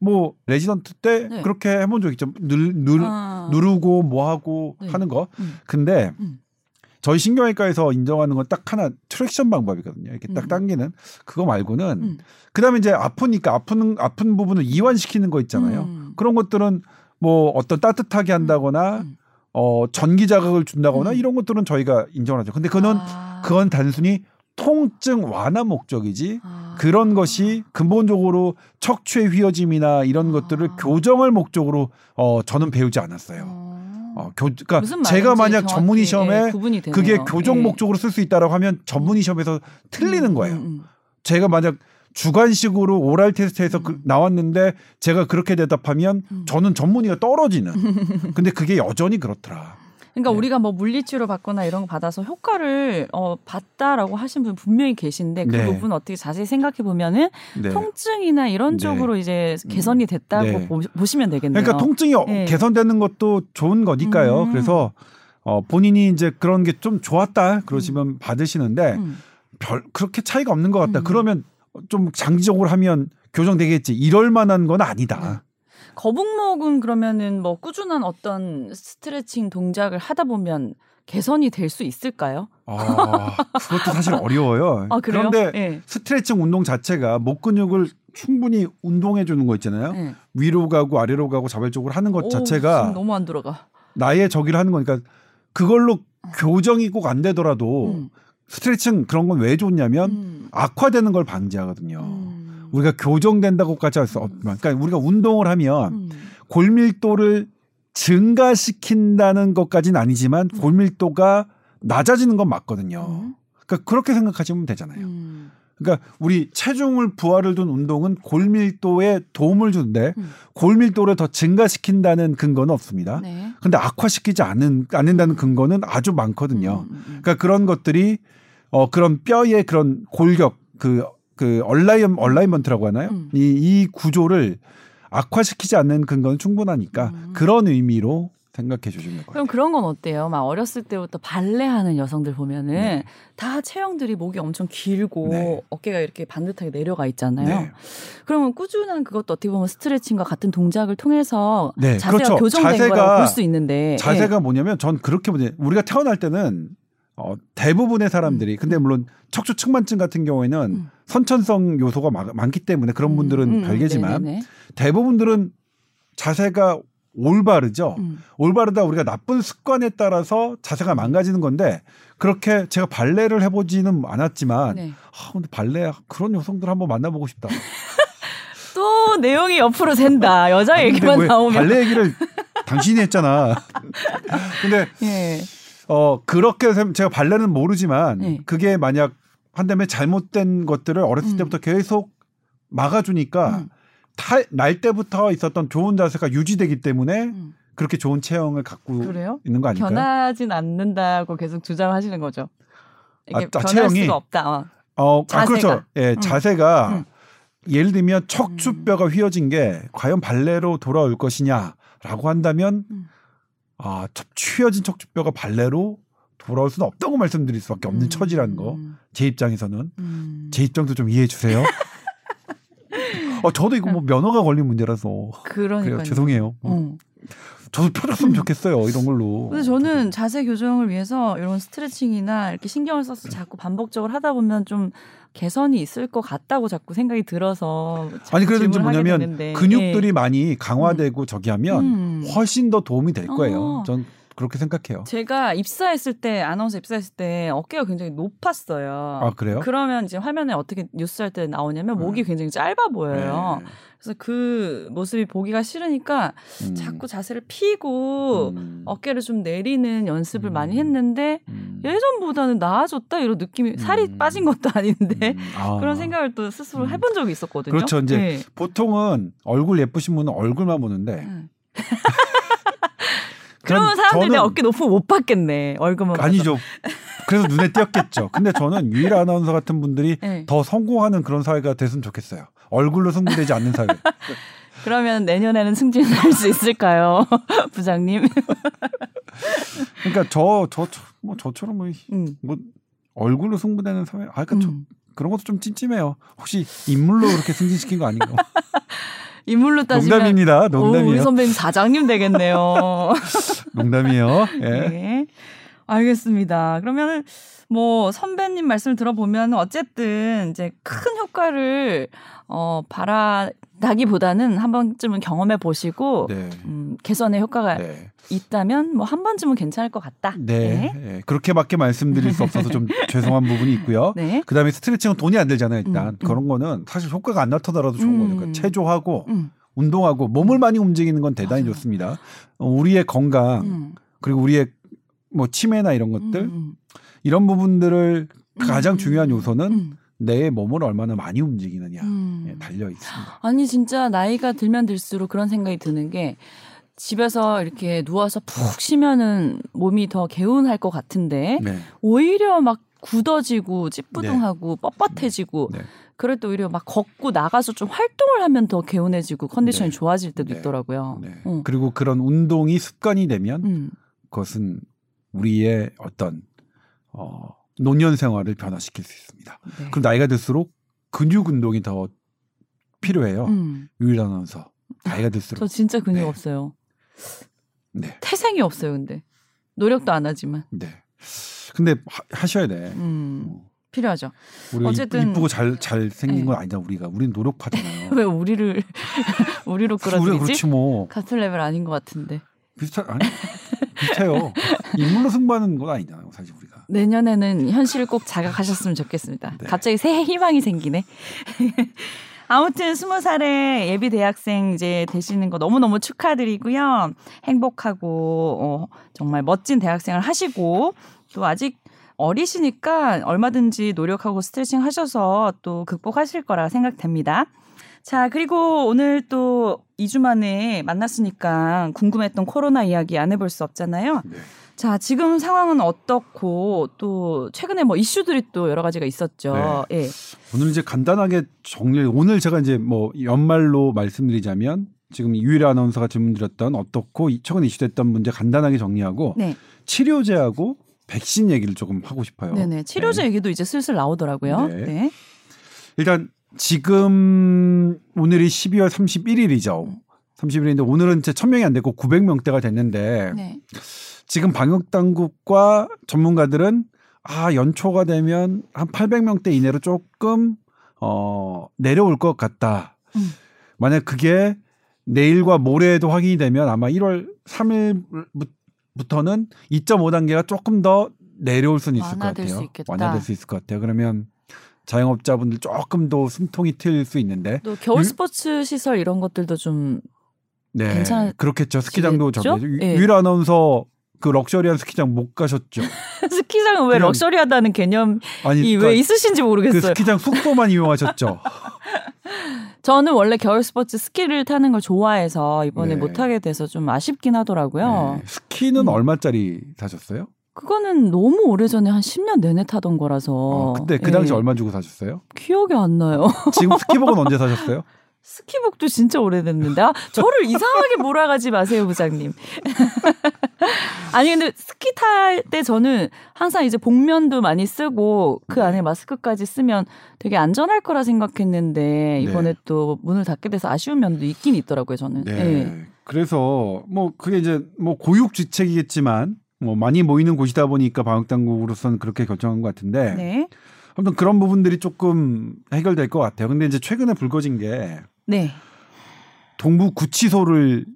[SPEAKER 2] 뭐 레지던트 때
[SPEAKER 1] 네.
[SPEAKER 2] 그렇게 해본 적 있죠. 누, 누,
[SPEAKER 1] 아.
[SPEAKER 2] 누르고 뭐 하고
[SPEAKER 1] 네.
[SPEAKER 2] 하는 거.
[SPEAKER 1] 음.
[SPEAKER 2] 근데
[SPEAKER 1] 음.
[SPEAKER 2] 저희 신경외과에서 인정하는 건 딱 하나 traction 방법이거든요. 이렇게 딱
[SPEAKER 1] 음.
[SPEAKER 2] 당기는 그거 말고는
[SPEAKER 1] 음.
[SPEAKER 2] 그다음에 이제 아프니까 아픈 아픈 부분을 이완시키는 거 있잖아요.
[SPEAKER 1] 음.
[SPEAKER 2] 그런 것들은 뭐 어떤 따뜻하게 한다거나
[SPEAKER 1] 음.
[SPEAKER 2] 어 전기 자극을 준다거나
[SPEAKER 1] 음.
[SPEAKER 2] 이런 것들은 저희가 인정을 하죠. 근데 그건
[SPEAKER 1] 아.
[SPEAKER 2] 그건 단순히 통증 완화 목적이지
[SPEAKER 1] 아.
[SPEAKER 2] 그런 것이 근본적으로 척추의 휘어짐이나 이런
[SPEAKER 1] 아.
[SPEAKER 2] 것들을 교정할 목적으로 어 저는 배우지 않았어요.
[SPEAKER 1] 어.
[SPEAKER 2] 어, 교, 그러니까 제가 만약 전문의
[SPEAKER 1] 예,
[SPEAKER 2] 시험에
[SPEAKER 1] 되네요.
[SPEAKER 2] 그게 교정
[SPEAKER 1] 예.
[SPEAKER 2] 목적으로 쓸 수 있다라고 하면 전문의 시험에서 틀리는
[SPEAKER 1] 음,
[SPEAKER 2] 거예요.
[SPEAKER 1] 음, 음.
[SPEAKER 2] 제가 만약 주관식으로 오랄 테스트에서 그-
[SPEAKER 1] 음.
[SPEAKER 2] 나왔는데 제가 그렇게 대답하면
[SPEAKER 1] 음.
[SPEAKER 2] 저는 전문의가 떨어지는. 근데 그게 여전히 그렇더라.
[SPEAKER 1] 그러니까
[SPEAKER 2] 네.
[SPEAKER 1] 우리가 뭐 물리치료 받거나 이런 거 받아서 효과를 어, 봤다라고 하신 분 분명히 계신데 그
[SPEAKER 2] 네.
[SPEAKER 1] 부분 어떻게 자세히 생각해 보면은
[SPEAKER 2] 네.
[SPEAKER 1] 통증이나 이런
[SPEAKER 2] 네.
[SPEAKER 1] 쪽으로 이제 개선이 됐다고
[SPEAKER 2] 네.
[SPEAKER 1] 보, 보시면 되겠네요.
[SPEAKER 2] 그러니까 통증이 어-
[SPEAKER 1] 네.
[SPEAKER 2] 개선되는 것도 좋은 거니까요.
[SPEAKER 1] 음.
[SPEAKER 2] 그래서 어, 본인이 이제 그런 게 좀 좋았다 그러시면 받으시는데
[SPEAKER 1] 음.
[SPEAKER 2] 별 그렇게 차이가 없는 것 같다.
[SPEAKER 1] 음.
[SPEAKER 2] 그러면 좀 장기적으로 하면 교정되겠지. 이럴 만한 건
[SPEAKER 1] 네.
[SPEAKER 2] 아니다.
[SPEAKER 1] 거북목은 그러면은 뭐 꾸준한 어떤 스트레칭 동작을 하다 보면 개선이 될 수 있을까요?
[SPEAKER 2] 아, 그것도 사실 어려워요.
[SPEAKER 1] 아 그래요?
[SPEAKER 2] 그런데
[SPEAKER 1] 예.
[SPEAKER 2] 스트레칭 운동 자체가 목 근육을 충분히 운동해 주는 거 있잖아요.
[SPEAKER 1] 예.
[SPEAKER 2] 위로 가고 아래로 가고 자발적으로 하는 것
[SPEAKER 1] 오,
[SPEAKER 2] 자체가
[SPEAKER 1] 너무 안 들어가.
[SPEAKER 2] 나의 저기를 하는 거니까 그걸로 교정이 꼭 안 되더라도
[SPEAKER 1] 음.
[SPEAKER 2] 스트레칭 그런 건 왜 좋냐면
[SPEAKER 1] 음.
[SPEAKER 2] 악화되는 걸 방지하거든요.
[SPEAKER 1] 음.
[SPEAKER 2] 우리가 교정된다고까지 할 수 없지만, 그러니까 우리가 운동을 하면
[SPEAKER 1] 음.
[SPEAKER 2] 골밀도를 증가시킨다는 것까지는 아니지만 골밀도가 낮아지는 건 맞거든요.
[SPEAKER 1] 음.
[SPEAKER 2] 그러니까 그렇게 생각하시면 되잖아요.
[SPEAKER 1] 음.
[SPEAKER 2] 그러니까 우리 체중을 부하를 둔 운동은 골밀도에 도움을 주는데
[SPEAKER 1] 음.
[SPEAKER 2] 골밀도를 더 증가시킨다는 근거는 없습니다.
[SPEAKER 1] 네.
[SPEAKER 2] 근데 악화시키지 않는 않는다는 근거는 아주 많거든요.
[SPEAKER 1] 음, 음, 음.
[SPEAKER 2] 그러니까 그런 것들이 어 그런 뼈의 그런 골격 그 그 align alignment라고 하나요?
[SPEAKER 1] 음.
[SPEAKER 2] 이 이 구조를 악화시키지 않는 근거는 충분하니까
[SPEAKER 1] 음.
[SPEAKER 2] 그런 의미로 생각해 주시면 될것 같아요.
[SPEAKER 1] 그럼 그런 건 어때요? 막 어렸을 때부터 발레하는 여성들 보면은
[SPEAKER 2] 네.
[SPEAKER 1] 다 체형들이 목이 엄청 길고
[SPEAKER 2] 네.
[SPEAKER 1] 어깨가 이렇게 반듯하게 내려가 있잖아요.
[SPEAKER 2] 네.
[SPEAKER 1] 그러면 꾸준한 그것도 어떻게 보면 스트레칭과 같은 동작을 통해서
[SPEAKER 2] 네,
[SPEAKER 1] 자세가
[SPEAKER 2] 그렇죠.
[SPEAKER 1] 교정된
[SPEAKER 2] 자세가-
[SPEAKER 1] 거라고 볼 수 있는데
[SPEAKER 2] 자세가 뭐냐면 전 그렇게 보냐 우리가 태어날 때는 어, 대부분의 사람들이 근데 물론 척추 측만증 같은 경우에는
[SPEAKER 1] 음.
[SPEAKER 2] 선천성 요소가 마- 많기 때문에 그런 분들은
[SPEAKER 1] 음, 음,
[SPEAKER 2] 별개지만
[SPEAKER 1] 네네네.
[SPEAKER 2] 대부분들은 자세가 올바르죠.
[SPEAKER 1] 음.
[SPEAKER 2] 올바르다 우리가 나쁜 습관에 따라서 자세가 망가지는 건데 그렇게 제가 발레를 해보지는 않았지만
[SPEAKER 1] 네.
[SPEAKER 2] 아 근데 발레 그런 여성들 한번 만나보고 싶다.
[SPEAKER 1] 또 내용이 옆으로 샌다. 여자 얘기만
[SPEAKER 2] 왜
[SPEAKER 1] 나오면.
[SPEAKER 2] 발레 얘기를 당신이 했잖아. 근데
[SPEAKER 1] 예.
[SPEAKER 2] 어 그렇게 제가 발레는 모르지만
[SPEAKER 1] 네.
[SPEAKER 2] 그게 만약 한다음에 잘못된 것들을 어렸을
[SPEAKER 1] 음.
[SPEAKER 2] 때부터 계속 막아주니까
[SPEAKER 1] 음.
[SPEAKER 2] 탈, 날 때부터 있었던 좋은 자세가 유지되기 때문에
[SPEAKER 1] 음.
[SPEAKER 2] 그렇게 좋은 체형을 갖고
[SPEAKER 1] 그래요?
[SPEAKER 2] 있는 거 아닐까요?
[SPEAKER 1] 변하진 않는다고 계속 주장하시는 거죠. 이게
[SPEAKER 2] 아, 아,
[SPEAKER 1] 변할
[SPEAKER 2] 체형이?
[SPEAKER 1] 수가 없다. 어.
[SPEAKER 2] 어, 아,
[SPEAKER 1] 자세가.
[SPEAKER 2] 그렇죠. 예,
[SPEAKER 1] 음.
[SPEAKER 2] 자세가
[SPEAKER 1] 음.
[SPEAKER 2] 예를 들면 척추뼈가 휘어진 게 과연 발레로 돌아올 것이냐라고 한다면
[SPEAKER 1] 음.
[SPEAKER 2] 아, 척- 휘어진 척추뼈가 발레로 돌아올 수는 없다고 말씀드릴 수밖에 없는
[SPEAKER 1] 음.
[SPEAKER 2] 처지라는 거. 제 입장에서는
[SPEAKER 1] 음.
[SPEAKER 2] 제 입장도 좀 이해해 주세요. 어, 저도 이거 뭐 면허가 걸린 문제라서
[SPEAKER 1] 그러니까요.
[SPEAKER 2] 그래요. 죄송해요.
[SPEAKER 1] 어.
[SPEAKER 2] 저도 펴줬으면 좋겠어요. 이런 걸로.
[SPEAKER 1] 근데 저는 자세 교정을 위해서 이런 스트레칭이나 이렇게 신경을 써서 자꾸 반복적으로 하다 보면 좀 개선이 있을 것 같다고 자꾸 생각이 들어서
[SPEAKER 2] 아니 그래도 이제 뭐냐면. 근육들이
[SPEAKER 1] 예.
[SPEAKER 2] 많이 강화되고 저기 하면
[SPEAKER 1] 음.
[SPEAKER 2] 훨씬 더 도움이 될 거예요.
[SPEAKER 1] 어.
[SPEAKER 2] 전 그렇게 생각해요.
[SPEAKER 1] 제가 입사했을 때 아나운서 입사했을 때 어깨가 굉장히 높았어요.
[SPEAKER 2] 아 그래요?
[SPEAKER 1] 그러면 이제 화면에 어떻게 뉴스 할 때 나오냐면 목이 굉장히 짧아 보여요.
[SPEAKER 2] 네.
[SPEAKER 1] 그래서 그 모습이 보기가 싫으니까
[SPEAKER 2] 음.
[SPEAKER 1] 자꾸 자세를 피고
[SPEAKER 2] 음.
[SPEAKER 1] 어깨를 좀 내리는 연습을
[SPEAKER 2] 음.
[SPEAKER 1] 많이 했는데
[SPEAKER 2] 음.
[SPEAKER 1] 예전보다는 나아졌다 이런 느낌이 살이
[SPEAKER 2] 음.
[SPEAKER 1] 빠진 것도 아닌데
[SPEAKER 2] 음. 아.
[SPEAKER 1] 그런 생각을 또 스스로
[SPEAKER 2] 음.
[SPEAKER 1] 해본 적이 있었거든요.
[SPEAKER 2] 그렇죠. 이제
[SPEAKER 1] 네.
[SPEAKER 2] 보통은 얼굴 예쁘신 분은 얼굴만 보는데
[SPEAKER 1] 음. 그러면
[SPEAKER 2] 전-
[SPEAKER 1] 사람들이 내
[SPEAKER 2] 저는-
[SPEAKER 1] 어깨 높으면 못 봤겠네. 얼굴만.
[SPEAKER 2] 아니죠. 그래서 눈에 띄었겠죠. 근데 저는 유일 아나운서 같은 분들이
[SPEAKER 1] 네.
[SPEAKER 2] 더 성공하는 그런 사회가 됐으면 좋겠어요. 얼굴로 승부되지 않는 사회.
[SPEAKER 1] 그러면 내년에는 승진할 수 있을까요, 부장님?
[SPEAKER 2] 그러니까 저 저 뭐 저처럼 뭐,
[SPEAKER 1] 음.
[SPEAKER 2] 뭐 얼굴로 승부되는 사회. 아, 그러니까 저-
[SPEAKER 1] 음.
[SPEAKER 2] 그런 것도 좀 찜찜해요. 혹시 인물로 그렇게 승진시킨 거 아닌가?
[SPEAKER 1] 인물로 따지면
[SPEAKER 2] 농담입니다.
[SPEAKER 1] 오, 우리. 선배님 사장님 되겠네요.
[SPEAKER 2] 농담이에요. 예.
[SPEAKER 1] 네. 알겠습니다. 그러면은 뭐 선배님 말씀을 들어보면 어쨌든 이제 큰 효과를 어 바라다기보다는 한 번쯤은 경험해 보시고
[SPEAKER 2] 네.
[SPEAKER 1] 음, 개선의 효과가
[SPEAKER 2] 네.
[SPEAKER 1] 있다면 뭐 한 번쯤은 괜찮을 것 같다.
[SPEAKER 2] 네. 예. 그렇게밖에 말씀드릴 수 없어서 좀 죄송한 부분이 있고요.
[SPEAKER 1] 네.
[SPEAKER 2] 그다음에 스트레칭은 돈이 안 들잖아요. 일단
[SPEAKER 1] 음, 음.
[SPEAKER 2] 그런 거는 사실 효과가 안 나타나더라도 좋은
[SPEAKER 1] 음.
[SPEAKER 2] 거니까 체조하고
[SPEAKER 1] 음,
[SPEAKER 2] 운동하고 몸을 많이 움직이는 건 대단히
[SPEAKER 1] 맞아요.
[SPEAKER 2] 좋습니다. 어, 우리의 건강
[SPEAKER 1] 음,
[SPEAKER 2] 그리고 우리의 뭐 치매나 이런 것들
[SPEAKER 1] 음,
[SPEAKER 2] 이런 부분들을
[SPEAKER 1] 음.
[SPEAKER 2] 가장 중요한 요소는
[SPEAKER 1] 음,
[SPEAKER 2] 내 몸을 얼마나 많이 움직이느냐
[SPEAKER 1] 음.
[SPEAKER 2] 에 달려 있습니다.
[SPEAKER 1] 아니 진짜 나이가 들면 들수록 그런 생각이 드는 게 집에서 이렇게 누워서 푹 쉬면은 몸이 더 개운할 것 같은데
[SPEAKER 2] 네.
[SPEAKER 1] 오히려 막 굳어지고 찌뿌둥하고 뻣뻣해지고
[SPEAKER 2] 네.
[SPEAKER 1] 그럴 때 오히려 막 걷고 나가서 좀 활동을 하면 더 개운해지고 컨디션이
[SPEAKER 2] 네.
[SPEAKER 1] 좋아질 때도
[SPEAKER 2] 네.
[SPEAKER 1] 있더라고요.
[SPEAKER 2] 네.
[SPEAKER 1] 어.
[SPEAKER 2] 그리고 그런 운동이 습관이 되면
[SPEAKER 1] 음.
[SPEAKER 2] 그것은 우리의 어떤 어, 노년 생활을 변화시킬 수 있습니다.
[SPEAKER 1] 네.
[SPEAKER 2] 그럼 나이가 들수록 근육 운동이 더 필요해요.
[SPEAKER 1] 음.
[SPEAKER 2] 유일 아나운서 나이가
[SPEAKER 1] 저
[SPEAKER 2] 들수록
[SPEAKER 1] 진짜 근육
[SPEAKER 2] 네.
[SPEAKER 1] 없어요.
[SPEAKER 2] 네,
[SPEAKER 1] 태생이 없어요, 근데. 노력도 안 하지만.
[SPEAKER 2] 네. 근데 하, 하셔야 돼.
[SPEAKER 1] 음.
[SPEAKER 2] 어,
[SPEAKER 1] 필요하죠.
[SPEAKER 2] 우리가
[SPEAKER 1] 어쨌든-
[SPEAKER 2] 이쁘, 고 잘 잘 생긴
[SPEAKER 1] 네.
[SPEAKER 2] 건 아니다. 우리가 우리는 노력하잖아요.
[SPEAKER 1] 왜 우리를 우리로 끌어들이지?
[SPEAKER 2] 그렇지 뭐
[SPEAKER 1] 같은 레벨 아닌 것 같은데.
[SPEAKER 2] 비슷하 아니 비슷해요. 인물로 승부하는 건 아니잖아요. 사실 우리가.
[SPEAKER 1] 내년에는 현실을 꼭 자각하셨으면 좋겠습니다.
[SPEAKER 2] 네.
[SPEAKER 1] 갑자기 새해 희망이 생기네. 아무튼 스무 살에 예비 대학생 이제 되시는 거 너무 너무 축하드리고요. 행복하고 어, 정말 멋진 대학생을 하시고 또 아직 어리시니까 얼마든지 노력하고 스트레칭 하셔서 또 극복하실 거라 생각됩니다. 자, 그리고 오늘 또 2주 만에 만났으니까 궁금했던 코로나 이야기 안 해볼 수 없잖아요.
[SPEAKER 2] 네.
[SPEAKER 1] 자, 지금 상황은 어떻고 또 최근에 뭐 이슈들이 또 여러 가지가 있었죠. 예.
[SPEAKER 2] 오늘 이제 간단하게 정리. 오늘 제가 이제 뭐 연말로 말씀드리자면 지금 유일 아나운서가 질문드렸던 어떻고 이- 최근에 이슈됐던 문제 간단하게 정리하고
[SPEAKER 1] 네.
[SPEAKER 2] 치료제하고 백신 얘기를 조금 하고 싶어요.
[SPEAKER 1] 네네. 치료제 얘기도 이제 슬슬 나오더라고요.
[SPEAKER 2] 네.
[SPEAKER 1] 네.
[SPEAKER 2] 일단 지금 오늘이 12월 31일이죠. 31일인데 오늘은 제 1000명이 안 됐고 900명대가 됐는데
[SPEAKER 1] 네.
[SPEAKER 2] 지금 방역 당국과 전문가들은 아 연초가 되면 한 800명대 이내로 조금 어 내려올 것 같다.
[SPEAKER 1] 음.
[SPEAKER 2] 만약 그게 내일과 모레에도 확인이 되면 아마 1월 3일부터는 2.5 단계가 조금 더 내려올 수는 있을 것 같아요. 완화될 수 있을 것 같아요. 그러면 자영업자분들 조금 더 숨통이 트일 수 있는데
[SPEAKER 1] 또 겨울
[SPEAKER 2] 유-
[SPEAKER 1] 스포츠 시설 이런 것들도 좀
[SPEAKER 2] 네
[SPEAKER 1] 괜찮-
[SPEAKER 2] 그렇겠죠. 스키장도
[SPEAKER 1] 지겠죠?
[SPEAKER 2] 저기
[SPEAKER 1] 예.
[SPEAKER 2] 유일 아나운서 그 럭셔리한 스키장 못 가셨죠?
[SPEAKER 1] 스키장은 왜
[SPEAKER 2] 그냥-
[SPEAKER 1] 럭셔리하다는 개념이
[SPEAKER 2] 아니
[SPEAKER 1] 왜
[SPEAKER 2] 그러니까
[SPEAKER 1] 있으신지
[SPEAKER 2] 그
[SPEAKER 1] 모르겠어요.
[SPEAKER 2] 스키장 숙소만 이용하셨죠.
[SPEAKER 1] 저는 원래 겨울 스포츠 스키를 타는 걸 좋아해서 이번에
[SPEAKER 2] 네.
[SPEAKER 1] 못 하게 돼서 좀 아쉽긴 하더라고요.
[SPEAKER 2] 네. 스키는
[SPEAKER 1] 음.
[SPEAKER 2] 얼마짜리 사셨어요?
[SPEAKER 1] 그거는 너무 오래전에 한 10년 내내 타던 거라서.
[SPEAKER 2] 어, 그때 그 당시
[SPEAKER 1] 예.
[SPEAKER 2] 얼마 주고 사셨어요?
[SPEAKER 1] 기억이 안 나요.
[SPEAKER 2] 지금 스키복은 언제 사셨어요?
[SPEAKER 1] 스키복도 진짜 오래됐는데. 아, 저를 이상하게 몰아가지 마세요, 부장님. 아니, 근데 스키 탈 때 저는 항상 이제 복면도 많이 쓰고 그 안에 마스크까지 쓰면 되게 안전할 거라 생각했는데 이번에
[SPEAKER 2] 네.
[SPEAKER 1] 또 문을 닫게 돼서 아쉬운 면도 있긴 있더라고요, 저는.
[SPEAKER 2] 네.
[SPEAKER 1] 예.
[SPEAKER 2] 그래서 뭐 그게 이제 뭐 고육지책이겠지만 뭐 많이 모이는 곳이다 보니까 방역 당국으로서는 그렇게 결정한 것 같은데
[SPEAKER 1] 네.
[SPEAKER 2] 아무튼 그런 부분들이 조금 해결될 것 같아요. 근데 이제 최근에 불거진 게
[SPEAKER 1] 네.
[SPEAKER 2] 동부 구치소를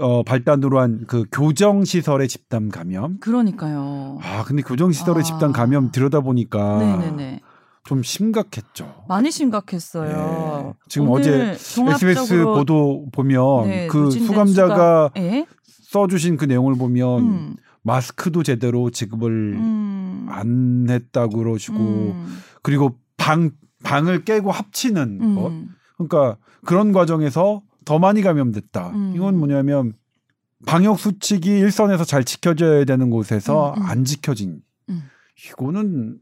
[SPEAKER 2] 어, 발단으로 한 그 교정 시설의 집단 감염.
[SPEAKER 1] 그러니까요.
[SPEAKER 2] 아 근데 교정 시설의
[SPEAKER 1] 아.
[SPEAKER 2] 집단 감염 들여다 보니까
[SPEAKER 1] 네네네.
[SPEAKER 2] 좀 심각했죠.
[SPEAKER 1] 많이 심각했어요.
[SPEAKER 2] 네. 지금 어제 SBS 보도 보면
[SPEAKER 1] 네,
[SPEAKER 2] 그 수감자가
[SPEAKER 1] 수가- 예?
[SPEAKER 2] 써주신 그 내용을 보면
[SPEAKER 1] 음.
[SPEAKER 2] 마스크도 제대로 지급을
[SPEAKER 1] 음.
[SPEAKER 2] 안 했다고 그러시고
[SPEAKER 1] 음.
[SPEAKER 2] 그리고 방 방을 깨고 합치는 것
[SPEAKER 1] 음.
[SPEAKER 2] 그러니까 그런 과정에서 더 많이 감염됐다.
[SPEAKER 1] 음.
[SPEAKER 2] 이건 뭐냐면 방역 수칙이 일선에서 잘 지켜져야 되는 곳에서
[SPEAKER 1] 음, 음.
[SPEAKER 2] 안 지켜진.
[SPEAKER 1] 음.
[SPEAKER 2] 이거는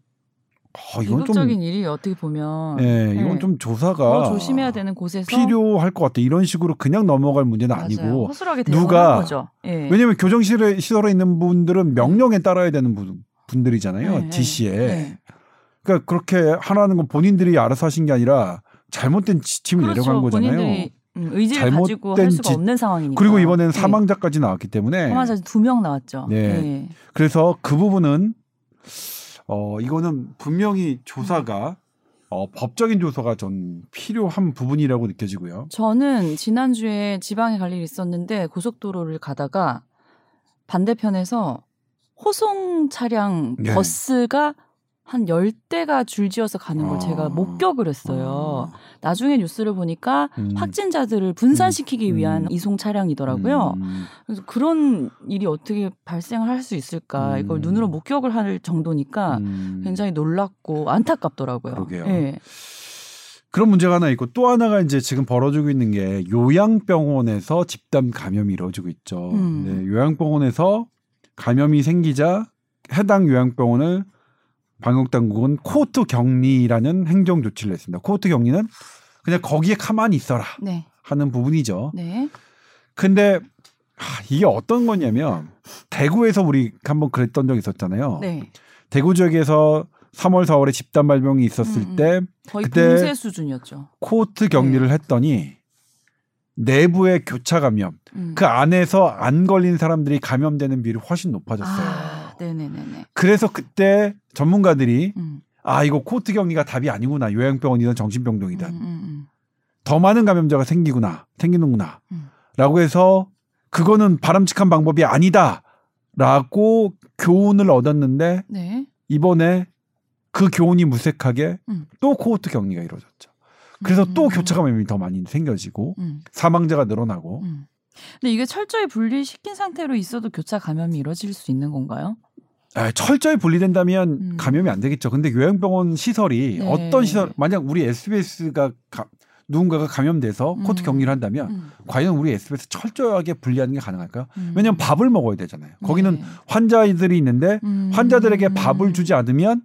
[SPEAKER 2] 어, 이건 좀
[SPEAKER 1] 비극적인 일이 어떻게 보면
[SPEAKER 2] 예, 이건
[SPEAKER 1] 네.
[SPEAKER 2] 좀 조사가
[SPEAKER 1] 더 조심해야 되는 곳에서
[SPEAKER 2] 필요할 것 같아. 이런 식으로 그냥 넘어갈 문제는
[SPEAKER 1] 맞아요.
[SPEAKER 2] 아니고
[SPEAKER 1] 허술하게
[SPEAKER 2] 누가-
[SPEAKER 1] 거죠. 예.
[SPEAKER 2] 왜냐하면 교정실에 시설에 있는 분들은 명령에 따라야 되는 분, 분들이잖아요.
[SPEAKER 1] 네,
[SPEAKER 2] 지시에.
[SPEAKER 1] 네.
[SPEAKER 2] 그러니까 그렇게 하라는 건 본인들이 알아서 하신 게 아니라 잘못된 지침을
[SPEAKER 1] 그렇죠.
[SPEAKER 2] 내려간 거잖아요.
[SPEAKER 1] 음, 의지를
[SPEAKER 2] 잘못된
[SPEAKER 1] 가지고 할 수가
[SPEAKER 2] 지-
[SPEAKER 1] 없는 상황이니까.
[SPEAKER 2] 그리고 이번에는
[SPEAKER 1] 예.
[SPEAKER 2] 사망자까지 나왔기 때문에
[SPEAKER 1] 사망자 두 명 나왔죠.
[SPEAKER 2] 네.
[SPEAKER 1] 예.
[SPEAKER 2] 그래서 그 부분은 어 이거는 분명히 조사가 어 법적인 조사가 전 필요한 부분이라고 느껴지고요.
[SPEAKER 1] 저는 지난주에 지방에 갈 일이 있었는데 고속도로를 가다가 반대편에서 호송 차량
[SPEAKER 2] 네.
[SPEAKER 1] 버스가 한 10대가 줄지어서 가는 걸
[SPEAKER 2] 아.
[SPEAKER 1] 제가 목격을 했어요. 나중에 뉴스를 보니까
[SPEAKER 2] 음.
[SPEAKER 1] 확진자들을 분산시키기
[SPEAKER 2] 음.
[SPEAKER 1] 위한 이송 차량이더라고요.
[SPEAKER 2] 음.
[SPEAKER 1] 그래서 그런 일이 어떻게 발생을 할 수 있을까
[SPEAKER 2] 음.
[SPEAKER 1] 이걸 눈으로 목격을 할 정도니까
[SPEAKER 2] 음.
[SPEAKER 1] 굉장히 놀랍고 안타깝더라고요.
[SPEAKER 2] 그러게요.
[SPEAKER 1] 예.
[SPEAKER 2] 그런 문제가 하나 있고 또 하나가 이제 지금 벌어지고 있는 게 요양병원에서 집단 감염이 이루어지고 있죠.
[SPEAKER 1] 음.
[SPEAKER 2] 네, 요양병원에서 감염이 생기자 해당 요양병원을 방역 당국은 코호트 격리라는 행정 조치를 했습니다. 코호트 격리는 그냥 거기에 가만히 있어라
[SPEAKER 1] 네.
[SPEAKER 2] 하는 부분이죠.
[SPEAKER 1] 네.
[SPEAKER 2] 근데 하, 이게 어떤 거냐면 대구에서 우리 한번 그랬던 적 있었잖아요.
[SPEAKER 1] 네.
[SPEAKER 2] 대구 지역에서 3월 4월에 집단 발병이 있었을
[SPEAKER 1] 음, 음.
[SPEAKER 2] 때
[SPEAKER 1] 거의
[SPEAKER 2] 그때-
[SPEAKER 1] 수준이었죠.
[SPEAKER 2] 코호트 격리를 했더니 내부의 교차 감염
[SPEAKER 1] 음.
[SPEAKER 2] 그 안에서 안 걸린 사람들이 감염되는 비율이 훨씬 높아졌어요.
[SPEAKER 1] 아, 네네네네.
[SPEAKER 2] 그래서 그때 전문가들이
[SPEAKER 1] 음.
[SPEAKER 2] 아 이거 코호트 격리가 답이 아니구나 요양병원이든 정신병동이든
[SPEAKER 1] 음, 음,
[SPEAKER 2] 더 많은 감염자가 생기구나 생기는구나
[SPEAKER 1] 음.
[SPEAKER 2] 라고 해서 그거는 바람직한 방법이 아니다라고 교훈을 얻었는데
[SPEAKER 1] 네.
[SPEAKER 2] 이번에 그 교훈이 무색하게
[SPEAKER 1] 음.
[SPEAKER 2] 또 코호트 격리가 이루어졌죠. 그래서 또
[SPEAKER 1] 음.
[SPEAKER 2] 교차 감염이 더 많이 생겨지고
[SPEAKER 1] 음,
[SPEAKER 2] 사망자가 늘어나고
[SPEAKER 1] 음. 근데 이게 철저히 분리시킨 상태로 있어도 교차 감염이 이루어질 수 있는 건가요?
[SPEAKER 2] 아, 철저히 분리된다면
[SPEAKER 1] 음.
[SPEAKER 2] 감염이 안 되겠죠. 근데 요양병원 시설이
[SPEAKER 1] 네.
[SPEAKER 2] 어떤 시설 만약 우리 SBS가 누군가가 감염돼서
[SPEAKER 1] 음.
[SPEAKER 2] 코호트 격리를 한다면
[SPEAKER 1] 음,
[SPEAKER 2] 과연 우리 SBS 철저하게 분리하는 게 가능할까요?
[SPEAKER 1] 음.
[SPEAKER 2] 왜냐하면 밥을 먹어야 되잖아요. 거기는
[SPEAKER 1] 네.
[SPEAKER 2] 환자들이 있는데
[SPEAKER 1] 음.
[SPEAKER 2] 환자들에게 밥을 주지 않으면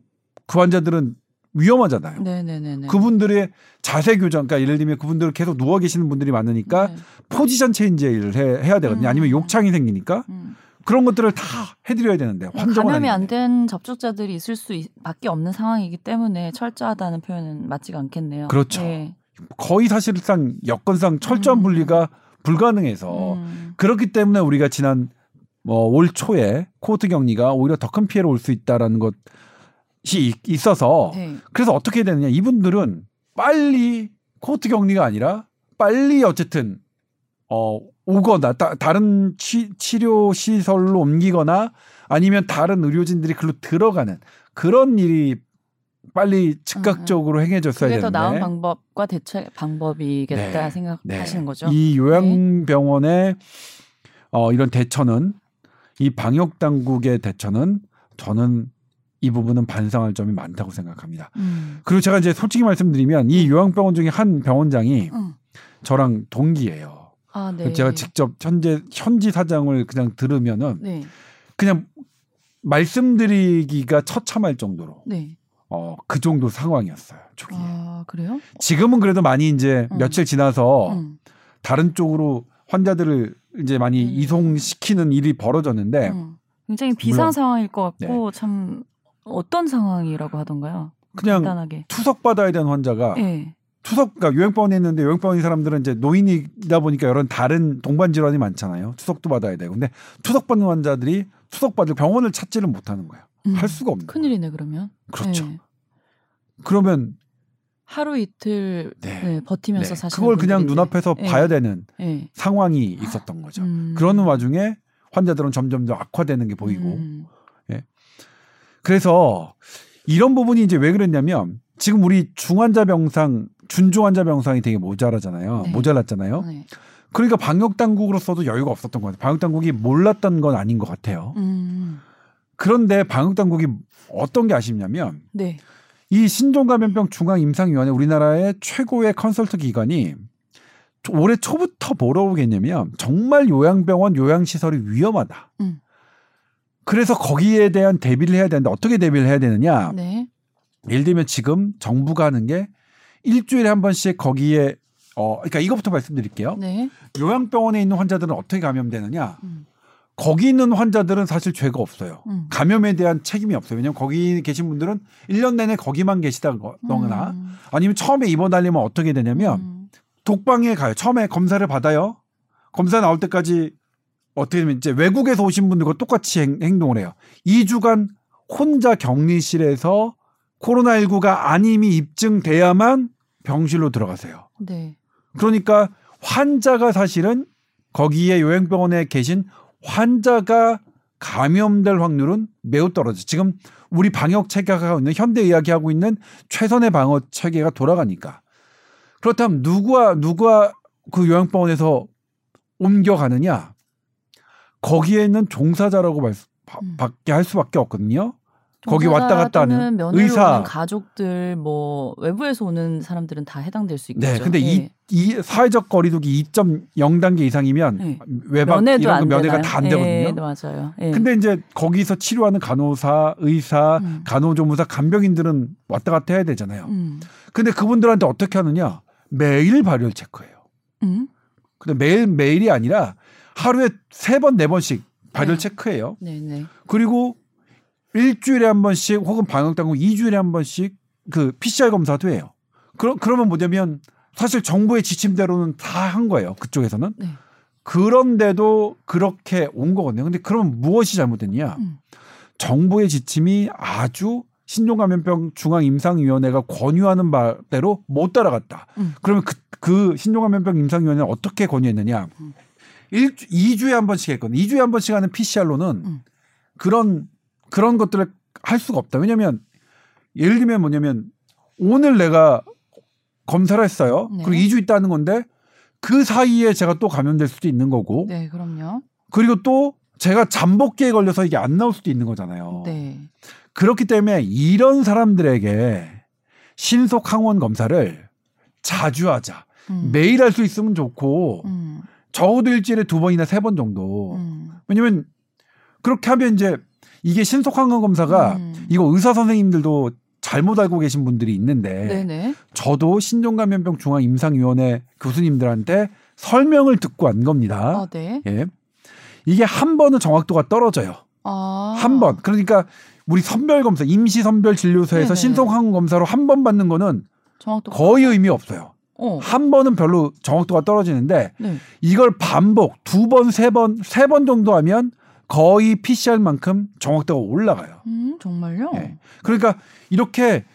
[SPEAKER 2] 그 환자들은 위험하잖아요.
[SPEAKER 1] 네네네네.
[SPEAKER 2] 그분들의 자세 교정, 그러니까 예를 들면 그분들 계속 누워 계시는 분들이 많으니까
[SPEAKER 1] 네.
[SPEAKER 2] 포지션 체인지를 해, 해야 되거든요.
[SPEAKER 1] 음.
[SPEAKER 2] 아니면 욕창이 생기니까
[SPEAKER 1] 음.
[SPEAKER 2] 그런 것들을 다 해드려야 되는데 환정은
[SPEAKER 1] 감염이 안. 된 접촉자들이 있을 수 있- 밖에 없는 상황이기 때문에 철저하다는 표현은 맞지가 않겠네요.
[SPEAKER 2] 그렇죠.
[SPEAKER 1] 네.
[SPEAKER 2] 거의 사실상 여건상 철저한
[SPEAKER 1] 음.
[SPEAKER 2] 분리가 불가능해서
[SPEAKER 1] 음.
[SPEAKER 2] 그렇기 때문에 우리가 지난 뭐올 초에 코호트 격리가 오히려 더 큰 피해를 올수 있다라는 것이 있- 있어서
[SPEAKER 1] 네.
[SPEAKER 2] 그래서 어떻게 해야 되느냐 이분들은 빨리 코호트 격리가 아니라 빨리 어쨌든 어 오거나 따, 다른 치, 치료 시설로 옮기거나 아니면 다른 의료진들이 글로 들어가는 그런 일이 빨리 즉각적으로 행해졌어야
[SPEAKER 1] 그게
[SPEAKER 2] 되는데
[SPEAKER 1] 더 나은 방법과 대체 방법이겠다
[SPEAKER 2] 네.
[SPEAKER 1] 생각하시는 거죠.
[SPEAKER 2] 이 요양병원의 어, 이런 대처는 이 방역 당국의 대처는 저는 이 부분은 반성할 점이 많다고 생각합니다.
[SPEAKER 1] 음.
[SPEAKER 2] 그리고 제가 이제 솔직히 말씀드리면 이 요양병원 중에 한 병원장이
[SPEAKER 1] 음.
[SPEAKER 2] 저랑 동기예요.
[SPEAKER 1] 아, 네.
[SPEAKER 2] 제가 직접 현재 현지 사장을 그냥 들으면은
[SPEAKER 1] 네.
[SPEAKER 2] 그냥 말씀드리기가 처참할 정도로
[SPEAKER 1] 네.
[SPEAKER 2] 어, 그 정도 상황이었어요. 초기에.
[SPEAKER 1] 아, 그래요?
[SPEAKER 2] 지금은 그래도 많이 이제
[SPEAKER 1] 음.
[SPEAKER 2] 며칠 지나서
[SPEAKER 1] 음.
[SPEAKER 2] 다른 쪽으로 환자들을 이제 많이
[SPEAKER 1] 음.
[SPEAKER 2] 이송시키는 일이 벌어졌는데
[SPEAKER 1] 음. 굉장히 비상. 상황일 것 같고 참 어떤 상황이라고 하던가요?
[SPEAKER 2] 그냥
[SPEAKER 1] 간단하게.
[SPEAKER 2] 투석 받아야 되는 환자가
[SPEAKER 1] 네.
[SPEAKER 2] 투석 그러니까 요양병원에 있는데 요양병원 사람들은 이제 노인이다 보니까 여러 다른 동반 질환이 많잖아요. 투석도 받아야 되고 근데 투석 받는 환자들이 투석 받을 병원을 찾지를 못하는 거예요.
[SPEAKER 1] 음.
[SPEAKER 2] 할 수가 없는.
[SPEAKER 1] 큰일이네 그러면.
[SPEAKER 2] 그렇죠.
[SPEAKER 1] 네.
[SPEAKER 2] 그러면
[SPEAKER 1] 하루 이틀
[SPEAKER 2] 네.
[SPEAKER 1] 네, 버티면서
[SPEAKER 2] 네,
[SPEAKER 1] 사실
[SPEAKER 2] 그걸 그냥 눈앞에서
[SPEAKER 1] 네.
[SPEAKER 2] 봐야 되는
[SPEAKER 1] 네.
[SPEAKER 2] 상황이 있었던 거죠.
[SPEAKER 1] 음.
[SPEAKER 2] 그러는 와중에 환자들은 점점 더 악화되는 게 보이고
[SPEAKER 1] 음.
[SPEAKER 2] 그래서 이런 부분이 이제 왜 그랬냐면 지금 우리 중환자 병상, 준중환자 병상이 되게 모자라잖아요.
[SPEAKER 1] 네.
[SPEAKER 2] 모자랐잖아요.
[SPEAKER 1] 네.
[SPEAKER 2] 그러니까 방역 당국으로서도 여유가 없었던 것 같아요. 방역 당국이 몰랐던 건 아닌 것 같아요.
[SPEAKER 1] 음.
[SPEAKER 2] 그런데 방역 당국이 어떤 게 아쉽냐면
[SPEAKER 1] 네.
[SPEAKER 2] 이 신종감염병 중앙임상위원회 우리나라의 최고의 컨설트 기관이 올해 초부터 뭐라고 했냐면 정말 요양병원 요양시설이 위험하다.
[SPEAKER 1] 음.
[SPEAKER 2] 그래서 거기에 대한 대비를 해야 되는데 어떻게 대비를 해야 되느냐?
[SPEAKER 1] 네.
[SPEAKER 2] 예를 들면 지금 정부가 하는 게 일주일에 한 번씩 거기에 어 그러니까 이것부터 말씀드릴게요.
[SPEAKER 1] 네.
[SPEAKER 2] 요양병원에 있는 환자들은 어떻게 감염되느냐?
[SPEAKER 1] 음.
[SPEAKER 2] 거기 있는 환자들은 사실 죄가 없어요.
[SPEAKER 1] 음.
[SPEAKER 2] 감염에 대한 책임이 없어요. 왜냐하면 거기 계신 분들은 1년 내내 거기만 계시다거나
[SPEAKER 1] 음.
[SPEAKER 2] 아니면 처음에 입원하려면 어떻게 되냐면
[SPEAKER 1] 음.
[SPEAKER 2] 독방에 가요. 처음에 검사를 받아요. 검사 나올 때까지 어떻게 되면 이제 외국에서 오신 분들과 똑같이 행, 행동을 해요. 2주간 혼자 격리실에서 코로나19가 아님이 입증돼야만 병실로 들어가세요.
[SPEAKER 1] 네.
[SPEAKER 2] 그러니까 환자가 사실은 거기에 요양병원에 계신 환자가 감염될 확률은 매우 떨어져. 지금 우리 방역 체계가 하고 있는 현대 의학이 하고 있는 최선의 방어 체계가 돌아가니까. 그렇다면 누구와 누가 그 요양병원에서 옮겨가느냐? 거기에 있는 종사자라고 말,
[SPEAKER 1] 음.
[SPEAKER 2] 밖에 할 수밖에 없거든요. 거기 왔다 갔다 하는 의사.
[SPEAKER 1] 가족들 뭐 외부에서 오는 사람들은 다 해당될 수 있겠죠.
[SPEAKER 2] 네, 근데
[SPEAKER 1] 예.
[SPEAKER 2] 이, 이 사회적 거리두기 2.0 단계 이상이면
[SPEAKER 1] 네.
[SPEAKER 2] 외박
[SPEAKER 1] 면회도
[SPEAKER 2] 이런
[SPEAKER 1] 거안
[SPEAKER 2] 면회가? 다 안 되거든요.
[SPEAKER 1] 예, 네, 맞아요. 예.
[SPEAKER 2] 근데 이제 거기서 치료하는 간호사, 의사,
[SPEAKER 1] 음.
[SPEAKER 2] 간호조무사, 간병인들은 왔다 갔다 해야 되잖아요.
[SPEAKER 1] 음.
[SPEAKER 2] 근데 그분들한테 어떻게 하느냐? 매일 발열 체크해요.
[SPEAKER 1] 음.
[SPEAKER 2] 근데 매일 매일이 아니라 하루에 세 번 네 번씩 발열
[SPEAKER 1] 네.
[SPEAKER 2] 체크해요.
[SPEAKER 1] 네, 네.
[SPEAKER 2] 그리고 일주일에 한 번씩 혹은 방역 당국 2주일에 한 번씩 그 PCR 검사도 해요. 그러, 그러면 뭐냐면 사실 정부의 지침대로는 다 한 거예요. 그쪽에서는.
[SPEAKER 1] 네.
[SPEAKER 2] 그런데도 그렇게 온 거거든요. 근데 그러면 무엇이 잘못됐냐?
[SPEAKER 1] 음.
[SPEAKER 2] 정부의 지침이 아주 신종감염병 중앙임상위원회가 권유하는 바대로 못 따라갔다.
[SPEAKER 1] 음.
[SPEAKER 2] 그러면 그, 그 신종감염병 임상위원회는 어떻게 권유했느냐?
[SPEAKER 1] 음.
[SPEAKER 2] 일 2주에 한 번씩 했거든요. 2주에 한 번씩 하는 PCR로는
[SPEAKER 1] 음.
[SPEAKER 2] 그런 그런 것들을 할 수가 없다. 왜냐하면 예를 들면 뭐냐면 오늘 내가 검사를 했어요.
[SPEAKER 1] 네.
[SPEAKER 2] 그리고 2주 있다 하는 건데 그 사이에 제가 또 감염될 수도 있는 거고
[SPEAKER 1] 네, 그럼요.
[SPEAKER 2] 그리고 또 제가 잠복기에 걸려서 이게 안 나올 수도 있는 거잖아요.
[SPEAKER 1] 네.
[SPEAKER 2] 그렇기 때문에 이런 사람들에게 신속 항원 검사를 자주 하자.
[SPEAKER 1] 음.
[SPEAKER 2] 매일 할 수 있으면 좋고
[SPEAKER 1] 음.
[SPEAKER 2] 적어도 일주일에 두 번이나 세 번 정도.
[SPEAKER 1] 음.
[SPEAKER 2] 왜냐면 그렇게 하면 이제 이게 신속 항원 검사가
[SPEAKER 1] 음.
[SPEAKER 2] 이거 의사 선생님들도 잘못 알고 계신 분들이 있는데
[SPEAKER 1] 네, 네.
[SPEAKER 2] 저도 신종감염병 중앙 임상위원회 교수님들한테 설명을 듣고 한 겁니다.
[SPEAKER 1] 아, 네.
[SPEAKER 2] 예. 이게 한 번은 정확도가 떨어져요.
[SPEAKER 1] 아.
[SPEAKER 2] 한 번. 그러니까 우리 선별 검사, 임시 선별 진료소에서
[SPEAKER 1] 네네.
[SPEAKER 2] 신속 항원 검사로 한 번 받는 거는 거의 의미 없어요.
[SPEAKER 1] 어.
[SPEAKER 2] 한 번은 별로 정확도가 떨어지는데
[SPEAKER 1] 네.
[SPEAKER 2] 이걸 반복 두 번, 세 번, 세 번 정도 하면 거의 PCR만큼 정확도가 올라가요.
[SPEAKER 1] 음, 정말요?
[SPEAKER 2] 예. 그러니까 이렇게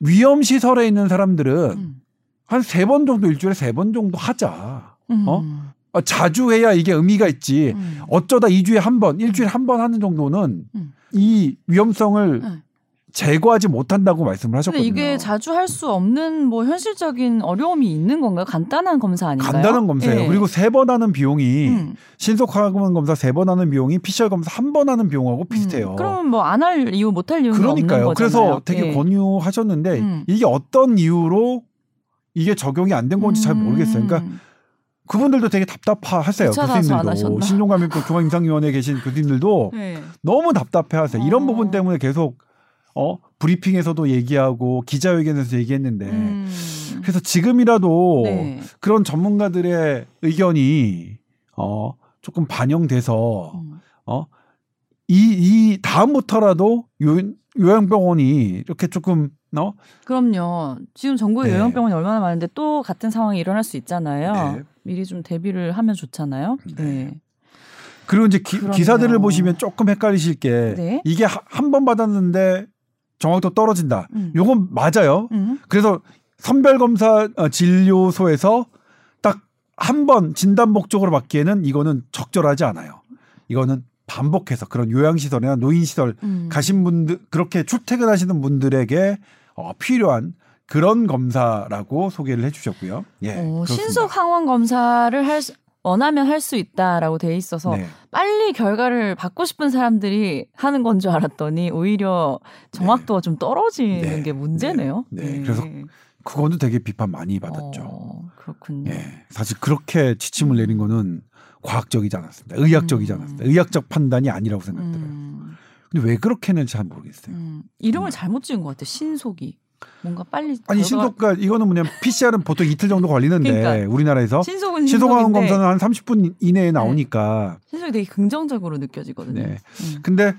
[SPEAKER 2] 위험 시설에 있는 사람들은
[SPEAKER 1] 음.
[SPEAKER 2] 한세 번 정도 일주일에 세 번 정도 하자.
[SPEAKER 1] 음.
[SPEAKER 2] 어? 어, 자주 해야 이게 의미가 있지.
[SPEAKER 1] 음.
[SPEAKER 2] 어쩌다 2주에 한 번, 일주일에 한 번 하는 정도는
[SPEAKER 1] 음.
[SPEAKER 2] 이 위험성을
[SPEAKER 1] 네.
[SPEAKER 2] 제거하지 못한다고 말씀을
[SPEAKER 1] 근데
[SPEAKER 2] 하셨거든요.
[SPEAKER 1] 이게 자주 할 수 없는 뭐 현실적인 어려움이 있는 건가요? 간단한 검사 아닌가요?
[SPEAKER 2] 간단한 검사예요.
[SPEAKER 1] 예.
[SPEAKER 2] 그리고 세 번 하는 비용이
[SPEAKER 1] 음.
[SPEAKER 2] 신속 항원 검사 세 번 하는 비용이 PCR 검사 한 번 하는 비용하고 비슷해요.
[SPEAKER 1] 음. 그러면 뭐 안 할 이유 못 할 이유는
[SPEAKER 2] 그러니까요.
[SPEAKER 1] 거잖아요.
[SPEAKER 2] 그래서 되게
[SPEAKER 1] 예.
[SPEAKER 2] 권유하셨는데
[SPEAKER 1] 음.
[SPEAKER 2] 이게 어떤 이유로 이게 적용이 안 된 건지 잘 모르겠어요. 그러니까
[SPEAKER 1] 음.
[SPEAKER 2] 그분들도 되게 답답하세요. 교수님들도? 신종감염병 중앙임상위원회에 계신 교수님들도
[SPEAKER 1] 네.
[SPEAKER 2] 너무 답답해하세요. 이런
[SPEAKER 1] 어.
[SPEAKER 2] 부분 때문에 계속 어 브리핑에서도 얘기하고 기자회견에서 얘기했는데
[SPEAKER 1] 음.
[SPEAKER 2] 그래서 지금이라도
[SPEAKER 1] 네.
[SPEAKER 2] 그런 전문가들의 의견이 어 조금 반영돼서
[SPEAKER 1] 음.
[SPEAKER 2] 어이 이 다음부터라도 요, 요양병원이 이렇게 조금 어
[SPEAKER 1] 그럼요. 지금 전국에
[SPEAKER 2] 네.
[SPEAKER 1] 요양병원이 얼마나 많은데 또 같은 상황이 일어날 수 있잖아요.
[SPEAKER 2] 네.
[SPEAKER 1] 미리 좀 대비를 하면 좋잖아요. 네.
[SPEAKER 2] 그리고 이제 기. 기사들을 보시면 조금 헷갈리실 게
[SPEAKER 1] 네.
[SPEAKER 2] 이게 한 번 받았는데 정확도 떨어진다.
[SPEAKER 1] 음.
[SPEAKER 2] 요건 맞아요.
[SPEAKER 1] 음.
[SPEAKER 2] 그래서 선별 검사 어, 진료소에서 딱 한 번 진단 목적으로 받기에는 이거는 적절하지 않아요. 이거는 반복해서 그런 요양시설이나 노인시설
[SPEAKER 1] 음.
[SPEAKER 2] 가신 분들 그렇게 출퇴근하시는 분들에게 어, 필요한 그런 검사라고 소개를 해주셨고요. 예,
[SPEAKER 1] 어,
[SPEAKER 2] 그렇습니다.
[SPEAKER 1] 신속 항원 검사를 할 수, 원하면 할 수 있다라고 돼 있어서
[SPEAKER 2] 네.
[SPEAKER 1] 빨리 결과를 받고 싶은 사람들이 하는 건 줄 알았더니 오히려 정확도가 좀 떨어지는
[SPEAKER 2] 네.
[SPEAKER 1] 게 문제네요.
[SPEAKER 2] 네. 네. 그래서 그거는 되게 비판 많이 받았죠.
[SPEAKER 1] 어, 그렇군요.
[SPEAKER 2] 예, 사실 그렇게 지침을 내린 거는 과학적이지 않았습니다. 의학적이지
[SPEAKER 1] 음.
[SPEAKER 2] 않았습니다. 의학적 판단이 아니라고 생각들어요.
[SPEAKER 1] 음,
[SPEAKER 2] 근데 왜 그렇게 했는지 잘 모르겠어요.
[SPEAKER 1] 음. 이름을 잘못 지은 것 같아. 신속이 뭔가 빨리
[SPEAKER 2] 아니 신속가 이거는 뭐냐 면 PCR 은 보통 이틀 정도 걸리는데
[SPEAKER 1] 그러니까.
[SPEAKER 2] 우리나라에서
[SPEAKER 1] 신속은
[SPEAKER 2] 신속항원 검사는 한 30분 이내에 나오니까
[SPEAKER 1] 신속이 되게 긍정적으로 느껴지거든요.
[SPEAKER 2] 네.
[SPEAKER 1] 음.
[SPEAKER 2] 근데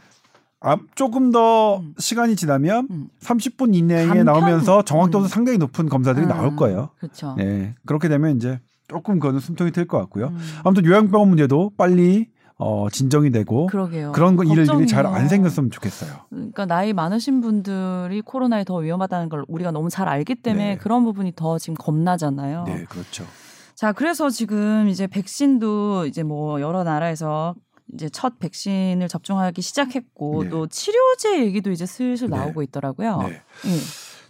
[SPEAKER 2] 아, 조금 더
[SPEAKER 1] 음.
[SPEAKER 2] 시간이 지나면
[SPEAKER 1] 음.
[SPEAKER 2] 30분 이내에
[SPEAKER 1] 간편?
[SPEAKER 2] 나오면서 정확도도
[SPEAKER 1] 음.
[SPEAKER 2] 상당히 높은 검사들이
[SPEAKER 1] 아,
[SPEAKER 2] 나올 거예요.
[SPEAKER 1] 그렇죠.
[SPEAKER 2] 네. 그렇게 되면 이제 조금 그거는 숨통이 트일 것 같고요.
[SPEAKER 1] 음.
[SPEAKER 2] 아무튼 요양병원 문제도 빨리 어, 진정이 되고
[SPEAKER 1] 그러게요.
[SPEAKER 2] 그런 거 일들이. 잘 안 생겼으면 좋겠어요.
[SPEAKER 1] 그러니까 나이 많으신 분들이 코로나에 더 위험하다는 걸 우리가 너무 잘 알기 때문에
[SPEAKER 2] 네.
[SPEAKER 1] 그런 부분이 더 지금 겁나잖아요.
[SPEAKER 2] 네, 그렇죠.
[SPEAKER 1] 자, 그래서 지금 이제 백신도 이제 뭐 여러 나라에서 이제 첫 백신을 접종하기 시작했고
[SPEAKER 2] 네.
[SPEAKER 1] 또 치료제 얘기도 이제 슬슬
[SPEAKER 2] 네.
[SPEAKER 1] 나오고 있더라고요.
[SPEAKER 2] 네.
[SPEAKER 1] 예.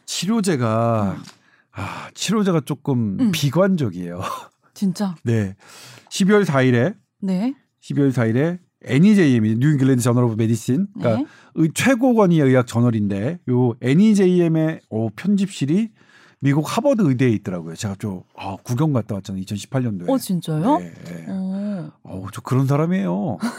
[SPEAKER 2] 치료제가 아, 치료제가 조금
[SPEAKER 1] 음.
[SPEAKER 2] 비관적이에요.
[SPEAKER 1] 진짜.
[SPEAKER 2] 네. 12월 4일에
[SPEAKER 1] 네.
[SPEAKER 2] 12월 4일에 NEJM이 New England Journal of Medicine 그러니까
[SPEAKER 1] 네.
[SPEAKER 2] 의 최고권위의 의학 저널인데 요 NEJM의 어, 편집실이 미국 하버드 의대에 있더라고요. 제가 좀 아, 구경 갔다 왔잖아요. 2018년도에.
[SPEAKER 1] 어, 진짜요?
[SPEAKER 2] 네, 네.
[SPEAKER 1] 어.
[SPEAKER 2] 어우, 저 그런 사람이에요.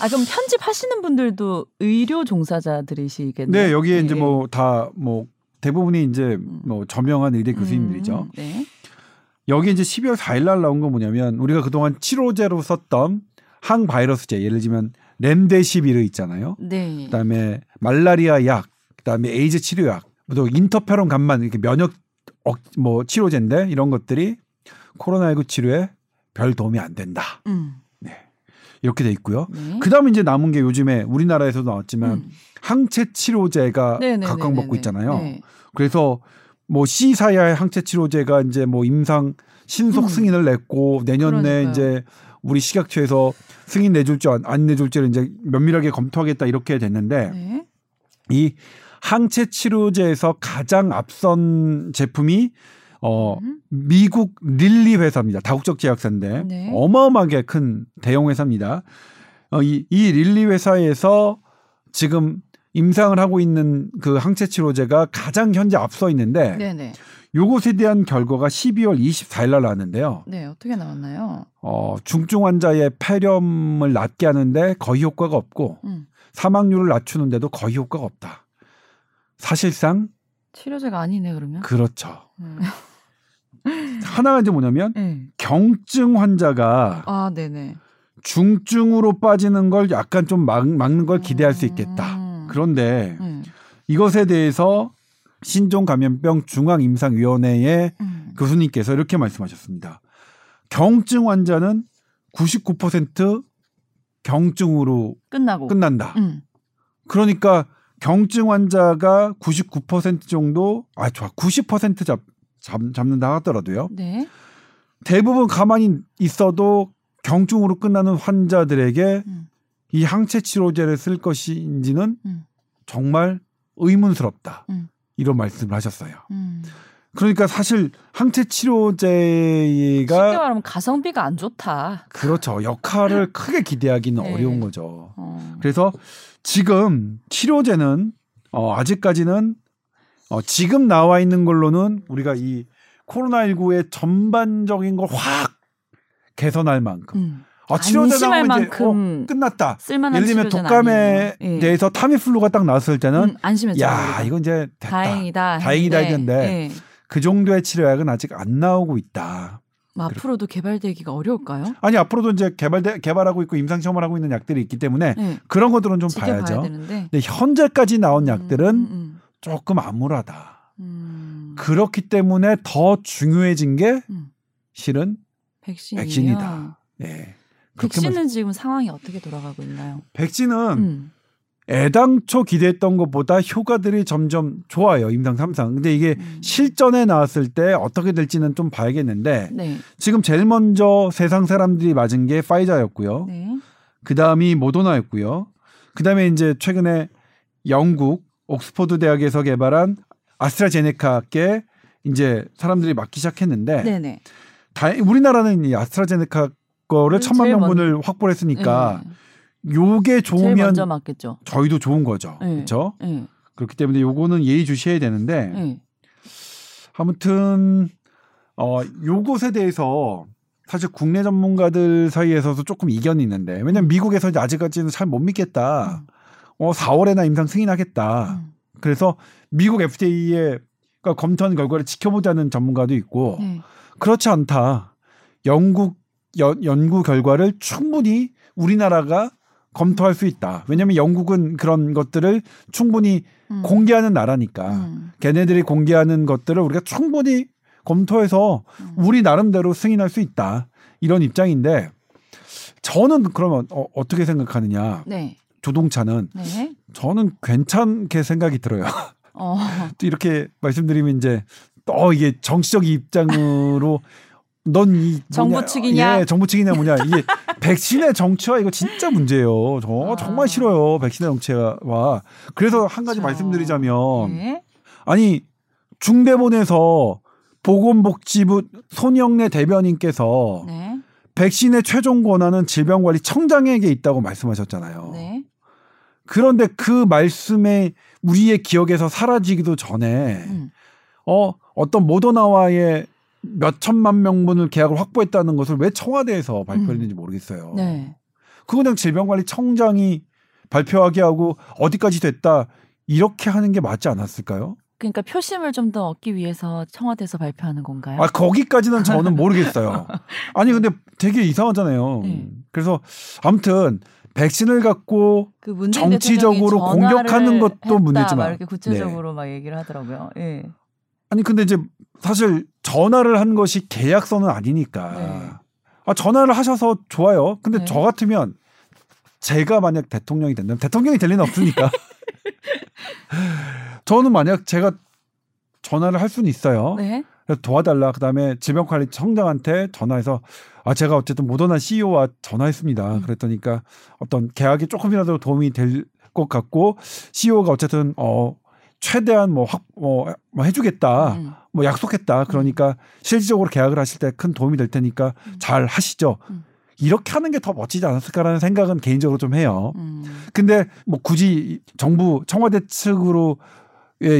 [SPEAKER 1] 아, 그럼 편집하시는 분들도 의료 종사자들이시겠네요.
[SPEAKER 2] 네, 여기에 이제
[SPEAKER 1] 예.
[SPEAKER 2] 뭐다뭐 대부분이 이제 뭐 저명한 의대 교수님들이죠.
[SPEAKER 1] 음, 네.
[SPEAKER 2] 여기 이제 12월 4일 날 나온 건 뭐냐면 우리가 그동안 치료제로 썼던 항바이러스제 예를 들면 렘데시비르 있잖아요.
[SPEAKER 1] 네.
[SPEAKER 2] 그다음에 말라리아 약, 그다음에 에이즈 치료약, 또 인터페론 감만 이렇게 면역 억, 뭐 치료제인데 이런 것들이 코로나19 치료에 별 도움이 안 된다.
[SPEAKER 1] 음.
[SPEAKER 2] 이렇게 돼 있고요.
[SPEAKER 1] 네.
[SPEAKER 2] 그다음에 이제 남은 게 요즘에 우리나라에서도 나왔지만
[SPEAKER 1] 음.
[SPEAKER 2] 항체 치료제가
[SPEAKER 1] 네네네네네.
[SPEAKER 2] 각광받고 있잖아요.
[SPEAKER 1] 네.
[SPEAKER 2] 그래서 뭐 C사야의 항체 치료제가 이제 뭐 임상 신속
[SPEAKER 1] 음.
[SPEAKER 2] 승인을 냈고 내년에
[SPEAKER 1] 그러니까요.
[SPEAKER 2] 이제 우리 식약처에서 승인 내줄지 안, 안 내줄지를 이제 면밀하게 검토하겠다 이렇게 됐는데
[SPEAKER 1] 네.
[SPEAKER 2] 이 항체 치료제에서 가장 앞선 제품이 어
[SPEAKER 1] 음.
[SPEAKER 2] 미국 릴리 회사입니다. 다국적 제약사인데
[SPEAKER 1] 네.
[SPEAKER 2] 어마어마하게 큰 대형 회사입니다. 어, 이, 이 릴리 회사에서 지금 임상을 하고 있는 그 항체 치료제가 가장 현재 앞서 있는데
[SPEAKER 1] 네네.
[SPEAKER 2] 요것에 대한 결과가 12월 24일 날 나왔는데요.
[SPEAKER 1] 네, 어떻게 나왔나요?
[SPEAKER 2] 어, 중증 환자의 폐렴을 낫게 하는데 거의 효과가 없고
[SPEAKER 1] 음.
[SPEAKER 2] 사망률을 낮추는데도 거의 효과가 없다. 사실상
[SPEAKER 1] 치료제가 아니네 그러면.
[SPEAKER 2] 그렇죠.
[SPEAKER 1] 음.
[SPEAKER 2] 하나가 이제 뭐냐면
[SPEAKER 1] 네.
[SPEAKER 2] 경증 환자가
[SPEAKER 1] 아, 네네.
[SPEAKER 2] 중증으로 빠지는 걸 약간 좀 막, 막는 걸 기대할 수 있겠다.
[SPEAKER 1] 음.
[SPEAKER 2] 그런데
[SPEAKER 1] 음.
[SPEAKER 2] 이것에 대해서 신종 감염병 중앙 임상위원회의
[SPEAKER 1] 음.
[SPEAKER 2] 교수님께서 이렇게 말씀하셨습니다. 경증 환자는 99% 경증으로
[SPEAKER 1] 끝나고.
[SPEAKER 2] 끝난다.
[SPEAKER 1] 음.
[SPEAKER 2] 그러니까 경증 환자가 99% 정도, 아, 좋아. 90% 잡, 잡, 잡는다 하더라도요.
[SPEAKER 1] 네.
[SPEAKER 2] 대부분 가만히 있어도 경증으로 끝나는 환자들에게
[SPEAKER 1] 음.
[SPEAKER 2] 이 항체 치료제를 쓸 것인지는
[SPEAKER 1] 음.
[SPEAKER 2] 정말 의문스럽다.
[SPEAKER 1] 음.
[SPEAKER 2] 이런 말씀을 하셨어요.
[SPEAKER 1] 음.
[SPEAKER 2] 그러니까 사실 항체
[SPEAKER 1] 쉽게
[SPEAKER 2] 치료제가
[SPEAKER 1] 말하면 가성비가 안 좋다.
[SPEAKER 2] 그렇죠. 역할을 크게 기대하기는
[SPEAKER 1] 네.
[SPEAKER 2] 어려운 거죠.
[SPEAKER 1] 어.
[SPEAKER 2] 그래서 지금 치료제는 어, 아직까지는 어, 지금 나와 있는 걸로는 우리가 이 코로나19의 전반적인 걸 확 개선할 만큼
[SPEAKER 1] 음.
[SPEAKER 2] 아, 치료제
[SPEAKER 1] 안심할
[SPEAKER 2] 나오면 이제
[SPEAKER 1] 만큼
[SPEAKER 2] 어, 끝났다. 예를 들면 독감에
[SPEAKER 1] 아니에요. 예.
[SPEAKER 2] 대해서 타미플루가 딱 나왔을 때는
[SPEAKER 1] 음, 안심했죠.
[SPEAKER 2] 야. 이건 이제 됐다.
[SPEAKER 1] 다행이다.
[SPEAKER 2] 다행이다
[SPEAKER 1] 했는데,
[SPEAKER 2] 했는데
[SPEAKER 1] 예.
[SPEAKER 2] 그 정도의 치료약은 아직 안 나오고 있다.
[SPEAKER 1] 뭐 앞으로도 개발되기가 어려울까요?
[SPEAKER 2] 아니 앞으로도 이제 개발돼 개발하고 있고 임상 시험을 하고 있는 약들이 있기 때문에
[SPEAKER 1] 네.
[SPEAKER 2] 그런 것들은 좀 봐야죠. 근데 현재까지 나온 약들은
[SPEAKER 1] 음, 음,
[SPEAKER 2] 조금 암울하다.
[SPEAKER 1] 음.
[SPEAKER 2] 그렇기 때문에 더 중요해진 게
[SPEAKER 1] 음.
[SPEAKER 2] 실은
[SPEAKER 1] 백신이요.
[SPEAKER 2] 백신이다. 예.
[SPEAKER 1] 백신은
[SPEAKER 2] 말-
[SPEAKER 1] 지금 상황이 어떻게 돌아가고 있나요?
[SPEAKER 2] 백신은
[SPEAKER 1] 음.
[SPEAKER 2] 애당초 기대했던 것보다 효과들이 점점 좋아요. 임상 3상. 근데 이게
[SPEAKER 1] 음.
[SPEAKER 2] 실전에 나왔을 때 어떻게 될지는 좀 봐야겠는데
[SPEAKER 1] 네.
[SPEAKER 2] 지금 제일 먼저 세상 사람들이 맞은 게 파이자였고요.
[SPEAKER 1] 네.
[SPEAKER 2] 그 다음이 모더나였고요. 그 다음에 이제 최근에 영국 옥스퍼드 대학에서 개발한 아스트라제네카께 이제 사람들이 맞기 시작했는데
[SPEAKER 1] 네, 네.
[SPEAKER 2] 다, 우리나라는 이 아스트라제네카 거를
[SPEAKER 1] 제일
[SPEAKER 2] 천만
[SPEAKER 1] 먼-
[SPEAKER 2] 명분을 확보를 했으니까
[SPEAKER 1] 네.
[SPEAKER 2] 요게 좋으면. 저희도 좋은 거죠.
[SPEAKER 1] 네.
[SPEAKER 2] 그렇죠?
[SPEAKER 1] 네.
[SPEAKER 2] 그렇기 때문에 요거는 예의 주시해야 되는데
[SPEAKER 1] 네.
[SPEAKER 2] 아무튼 어 요것에 대해서 사실 국내 전문가들 사이에서도 조금 이견이 있는데 왜냐면 미국에서 이제 아직까지는 잘 못 믿겠다. 어 4월에나 임상 승인하겠다.
[SPEAKER 1] 음.
[SPEAKER 2] 그래서 미국 FDA의 그러니까 검토한 결과를 지켜보자는 전문가도 있고
[SPEAKER 1] 네.
[SPEAKER 2] 그렇지 않다. 영국 연, 연구 결과를 충분히 우리나라가 검토할 수 있다. 왜냐하면 영국은 그런 것들을 충분히
[SPEAKER 1] 음.
[SPEAKER 2] 공개하는 나라니까.
[SPEAKER 1] 음.
[SPEAKER 2] 걔네들이 공개하는 것들을 우리가 충분히 검토해서
[SPEAKER 1] 음.
[SPEAKER 2] 우리 나름대로 승인할 수 있다. 이런 입장인데 저는 그러면 어, 어떻게 생각하느냐?
[SPEAKER 1] 네.
[SPEAKER 2] 조동차는
[SPEAKER 1] 네.
[SPEAKER 2] 저는 괜찮게 생각이 들어요.
[SPEAKER 1] 어.
[SPEAKER 2] 또 이렇게 말씀드리면 이제 또 이게 정치적 입장으로 넌이
[SPEAKER 1] 정부 측이냐?
[SPEAKER 2] 예, 정부 측이냐 뭐냐 이게 백신의 정치화 이거 진짜 문제예요. 저
[SPEAKER 1] 아.
[SPEAKER 2] 정말 싫어요. 백신의 정치화. 그래서 한 가지
[SPEAKER 1] 그렇죠.
[SPEAKER 2] 말씀드리자면
[SPEAKER 1] 네.
[SPEAKER 2] 아니 중대본에서 보건복지부 손영래 대변인께서
[SPEAKER 1] 네.
[SPEAKER 2] 백신의 최종 권한은 질병관리청장에게 있다고 말씀하셨잖아요.
[SPEAKER 1] 네.
[SPEAKER 2] 그런데 그 말씀에 우리의 기억에서 사라지기도 전에
[SPEAKER 1] 음.
[SPEAKER 2] 어 어떤 모더나와의 몇 천만 명분을 계약을 확보했다는 것을 왜 청와대에서 발표했는지 모르겠어요.
[SPEAKER 1] 네.
[SPEAKER 2] 그거 그냥 질병관리청장이 발표하게 하고 어디까지 됐다 이렇게 하는 게 맞지 않았을까요?
[SPEAKER 1] 그러니까 표심을 좀 더 얻기 위해서 청와대에서 발표하는 건가요?
[SPEAKER 2] 아 거기까지는 저는 모르겠어요. 아니 근데 되게 이상하잖아요.
[SPEAKER 1] 네.
[SPEAKER 2] 그래서 아무튼 백신을 갖고
[SPEAKER 1] 그
[SPEAKER 2] 정치적으로 공격하는 것도 문제지만.
[SPEAKER 1] 막 이렇게 구체적으로 막 얘기를 하더라고요. 예.
[SPEAKER 2] 아니 근데 이제 사실 전화를 한 것이 계약서는 아니니까.
[SPEAKER 1] 네.
[SPEAKER 2] 아 전화를 하셔서 좋아요. 근데
[SPEAKER 1] 네.
[SPEAKER 2] 저 같으면 제가 만약 대통령이 된다면 대통령이 될 리는 없으니까. 저는 만약 제가 전화를 할 수는 있어요.
[SPEAKER 1] 네.
[SPEAKER 2] 도와달라. 그다음에 질병관리 청장한테 전화해서 아 제가 어쨌든 모더나 CEO와 전화했습니다.
[SPEAKER 1] 음.
[SPEAKER 2] 그랬더니까 어떤 계약이 조금이라도 도움이 될 것 같고 CEO가 어쨌든 어 최대한 뭐 확 뭐 뭐 해주겠다.
[SPEAKER 1] 음.
[SPEAKER 2] 뭐 약속했다. 그러니까 실질적으로 계약을 하실 때 큰 도움이 될 테니까
[SPEAKER 1] 음.
[SPEAKER 2] 잘 하시죠.
[SPEAKER 1] 음.
[SPEAKER 2] 이렇게 하는 게 더 멋지지 않았을까라는 생각은 개인적으로 좀 해요.
[SPEAKER 1] 음.
[SPEAKER 2] 근데 뭐 굳이 정부 청와대 측으로의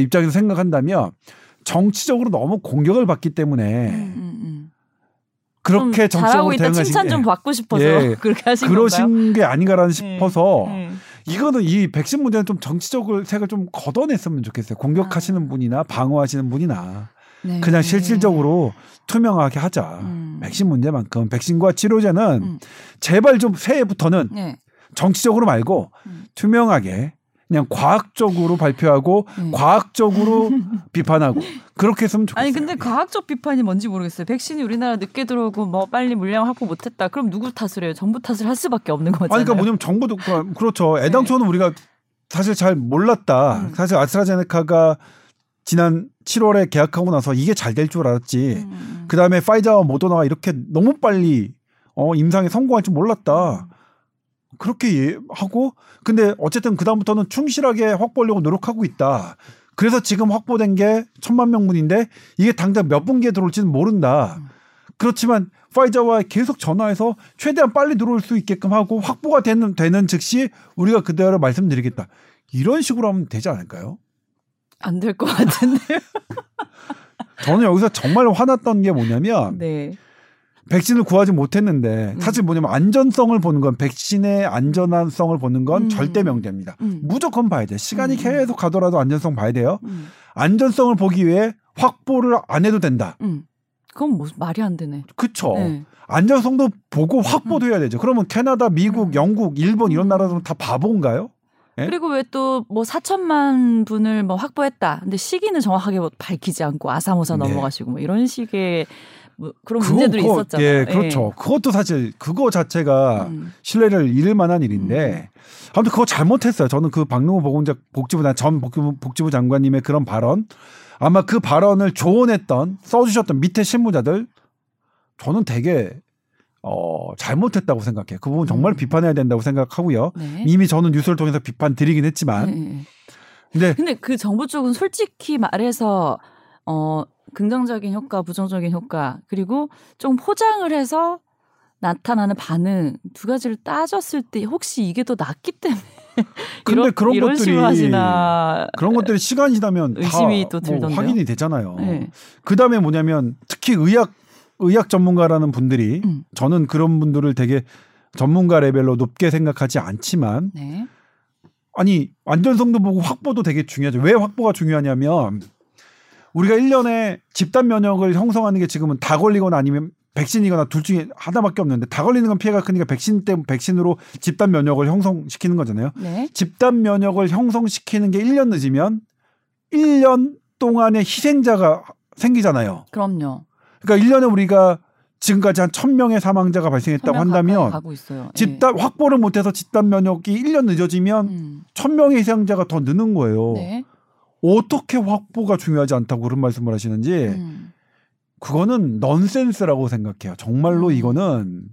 [SPEAKER 2] 입장에서 생각한다면 정치적으로 너무 공격을 받기 때문에
[SPEAKER 1] 음, 음, 음.
[SPEAKER 2] 그렇게 정치적으로 대응하신
[SPEAKER 1] 칭찬 좀
[SPEAKER 2] 예.
[SPEAKER 1] 받고 싶어서
[SPEAKER 2] 예.
[SPEAKER 1] 그렇게 하신 건가요?
[SPEAKER 2] 그러신 게 아닌가라는 싶어서
[SPEAKER 1] 예.
[SPEAKER 2] 이거는 이 백신 문제는 좀 정치적을 색을 좀 걷어냈으면 좋겠어요. 공격하시는
[SPEAKER 1] 아.
[SPEAKER 2] 분이나 방어하시는 분이나
[SPEAKER 1] 네.
[SPEAKER 2] 그냥 실질적으로 투명하게 하자.
[SPEAKER 1] 음.
[SPEAKER 2] 백신 문제만큼 백신과 치료제는
[SPEAKER 1] 음.
[SPEAKER 2] 제발 좀 새해부터는
[SPEAKER 1] 네.
[SPEAKER 2] 정치적으로 말고
[SPEAKER 1] 음.
[SPEAKER 2] 투명하게 그냥 과학적으로 발표하고
[SPEAKER 1] 음.
[SPEAKER 2] 과학적으로 비판하고 그렇게 했으면 좋겠어요.
[SPEAKER 1] 아니 근데 과학적 비판이 뭔지 모르겠어요. 백신이 우리나라 늦게 들어오고 뭐 빨리 물량 확보 못했다. 그럼 누구 탓을 해요? 정부 탓을 할 수밖에 없는 거잖아요.
[SPEAKER 2] 아니, 그러니까 뭐냐면 정부도 그- 그렇죠. 애당초는 우리가 사실 잘 몰랐다.
[SPEAKER 1] 네. 음.
[SPEAKER 2] 사실 아스트라제네카가 지난 7월에 계약하고 나서 이게 잘 될 줄 알았지.
[SPEAKER 1] 음, 음.
[SPEAKER 2] 그 다음에 파이자와 모더나가 이렇게 너무 빨리 어, 임상에 성공할 줄 몰랐다. 그렇게 예- 하고 근데 어쨌든 그 다음부터는 충실하게 확보하려고 노력하고 있다. 그래서 지금 확보된 게 천만 명분인데 이게 당장 몇 분기에 들어올지는 모른다.
[SPEAKER 1] 음.
[SPEAKER 2] 그렇지만 파이자와 계속 전화해서 최대한 빨리 들어올 수 있게끔 하고 확보가 되는 되는 즉시 우리가 그대로 말씀드리겠다. 이런 식으로 하면 되지 않을까요?
[SPEAKER 1] 안 될 것 같은데요.
[SPEAKER 2] 저는 여기서 정말 화났던 게 뭐냐면
[SPEAKER 1] 네.
[SPEAKER 2] 백신을 구하지 못했는데
[SPEAKER 1] 음.
[SPEAKER 2] 사실 뭐냐면 안전성을 보는 건 백신의 안전성을 보는 건
[SPEAKER 1] 음.
[SPEAKER 2] 절대 명제입니다.
[SPEAKER 1] 음.
[SPEAKER 2] 무조건 봐야 돼. 시간이
[SPEAKER 1] 음.
[SPEAKER 2] 계속 가더라도 안전성 봐야 돼요.
[SPEAKER 1] 음.
[SPEAKER 2] 안전성을 보기 위해 확보를 안 해도 된다.
[SPEAKER 1] 음. 그건 뭐 말이 안 되네.
[SPEAKER 2] 그쵸?
[SPEAKER 1] 네.
[SPEAKER 2] 안전성도 보고 확보도 해야 되죠. 그러면 캐나다, 미국,
[SPEAKER 1] 음.
[SPEAKER 2] 영국, 일본 이런
[SPEAKER 1] 음.
[SPEAKER 2] 나라들은 다 바보인가요? 예?
[SPEAKER 1] 그리고 왜 또 뭐 4천만 분을 뭐 확보했다. 근데 시기는 정확하게 뭐 밝히지 않고 아사모사
[SPEAKER 2] 네.
[SPEAKER 1] 넘어가시고 뭐 이런 식의 뭐 그런 문제들이
[SPEAKER 2] 그거-
[SPEAKER 1] 있었잖아요.
[SPEAKER 2] 예, 그렇죠. 그것도 사실 그거 자체가
[SPEAKER 1] 음.
[SPEAKER 2] 신뢰를 잃을 만한 일인데 아무튼 그거 잘못했어요. 저는 그 박능호 보건자 복지부 전 복지부, 복지부 장관님의 그런 발언 아마 그 발언을 조언했던 써주셨던 밑에 실무자들 저는 되게 어 잘못했다고 생각해요. 그 부분 정말
[SPEAKER 1] 음.
[SPEAKER 2] 비판해야 된다고 생각하고요.
[SPEAKER 1] 네.
[SPEAKER 2] 이미 저는 뉴스를 통해서 비판 드리긴 했지만
[SPEAKER 1] 네, 네.
[SPEAKER 2] 근데
[SPEAKER 1] 근데 그 정부 쪽은 솔직히 말해서 어 긍정적인 효과, 부정적인 효과 그리고 좀 포장을 해서 나타나는 반응 두 가지를 따졌을 때 혹시 이게 더 낫기 때문에
[SPEAKER 2] 근데
[SPEAKER 1] 이런,
[SPEAKER 2] 그런
[SPEAKER 1] 이런
[SPEAKER 2] 것들이
[SPEAKER 1] 하시나
[SPEAKER 2] 그런 것들이 시간이 지나면
[SPEAKER 1] 의심이
[SPEAKER 2] 다또뭐
[SPEAKER 1] 들던데요?
[SPEAKER 2] 확인이 되잖아요.
[SPEAKER 1] 네.
[SPEAKER 2] 그 다음에 뭐냐면 특히 의학 의학 전문가라는 분들이
[SPEAKER 1] 음.
[SPEAKER 2] 저는 그런 분들을 되게 전문가 레벨로 높게 생각하지 않지만
[SPEAKER 1] 네.
[SPEAKER 2] 아니 안전성도 보고 확보도 되게 중요하죠. 왜 확보가 중요하냐면 우리가 1년에 집단 면역을 형성하는 게 지금은 다 걸리거나 아니면 백신이거나 둘 중에 하나밖에 없는데 다 걸리는 건 피해가 크니까 백신 때문에 백신으로 집단 면역을 형성시키는 거잖아요.
[SPEAKER 1] 네.
[SPEAKER 2] 집단 면역을 형성시키는 게 1년 늦으면 1년 동안의 희생자가 생기잖아요.
[SPEAKER 1] 그럼요.
[SPEAKER 2] 그러니까 1년에 우리가 지금까지 한 1000명의 사망자가 발생했다고 한다면
[SPEAKER 1] 가고 있어요.
[SPEAKER 2] 집단 확보를 못해서 집단 면역이 1년
[SPEAKER 1] 예.
[SPEAKER 2] 늦어지면
[SPEAKER 1] 음.
[SPEAKER 2] 1000명의 희생자가 더 느는 거예요.
[SPEAKER 1] 네.
[SPEAKER 2] 어떻게 확보가 중요하지 않다고 그런 말씀을 하시는지
[SPEAKER 1] 음.
[SPEAKER 2] 그거는 넌센스라고 생각해요. 정말로
[SPEAKER 1] 음.
[SPEAKER 2] 이거는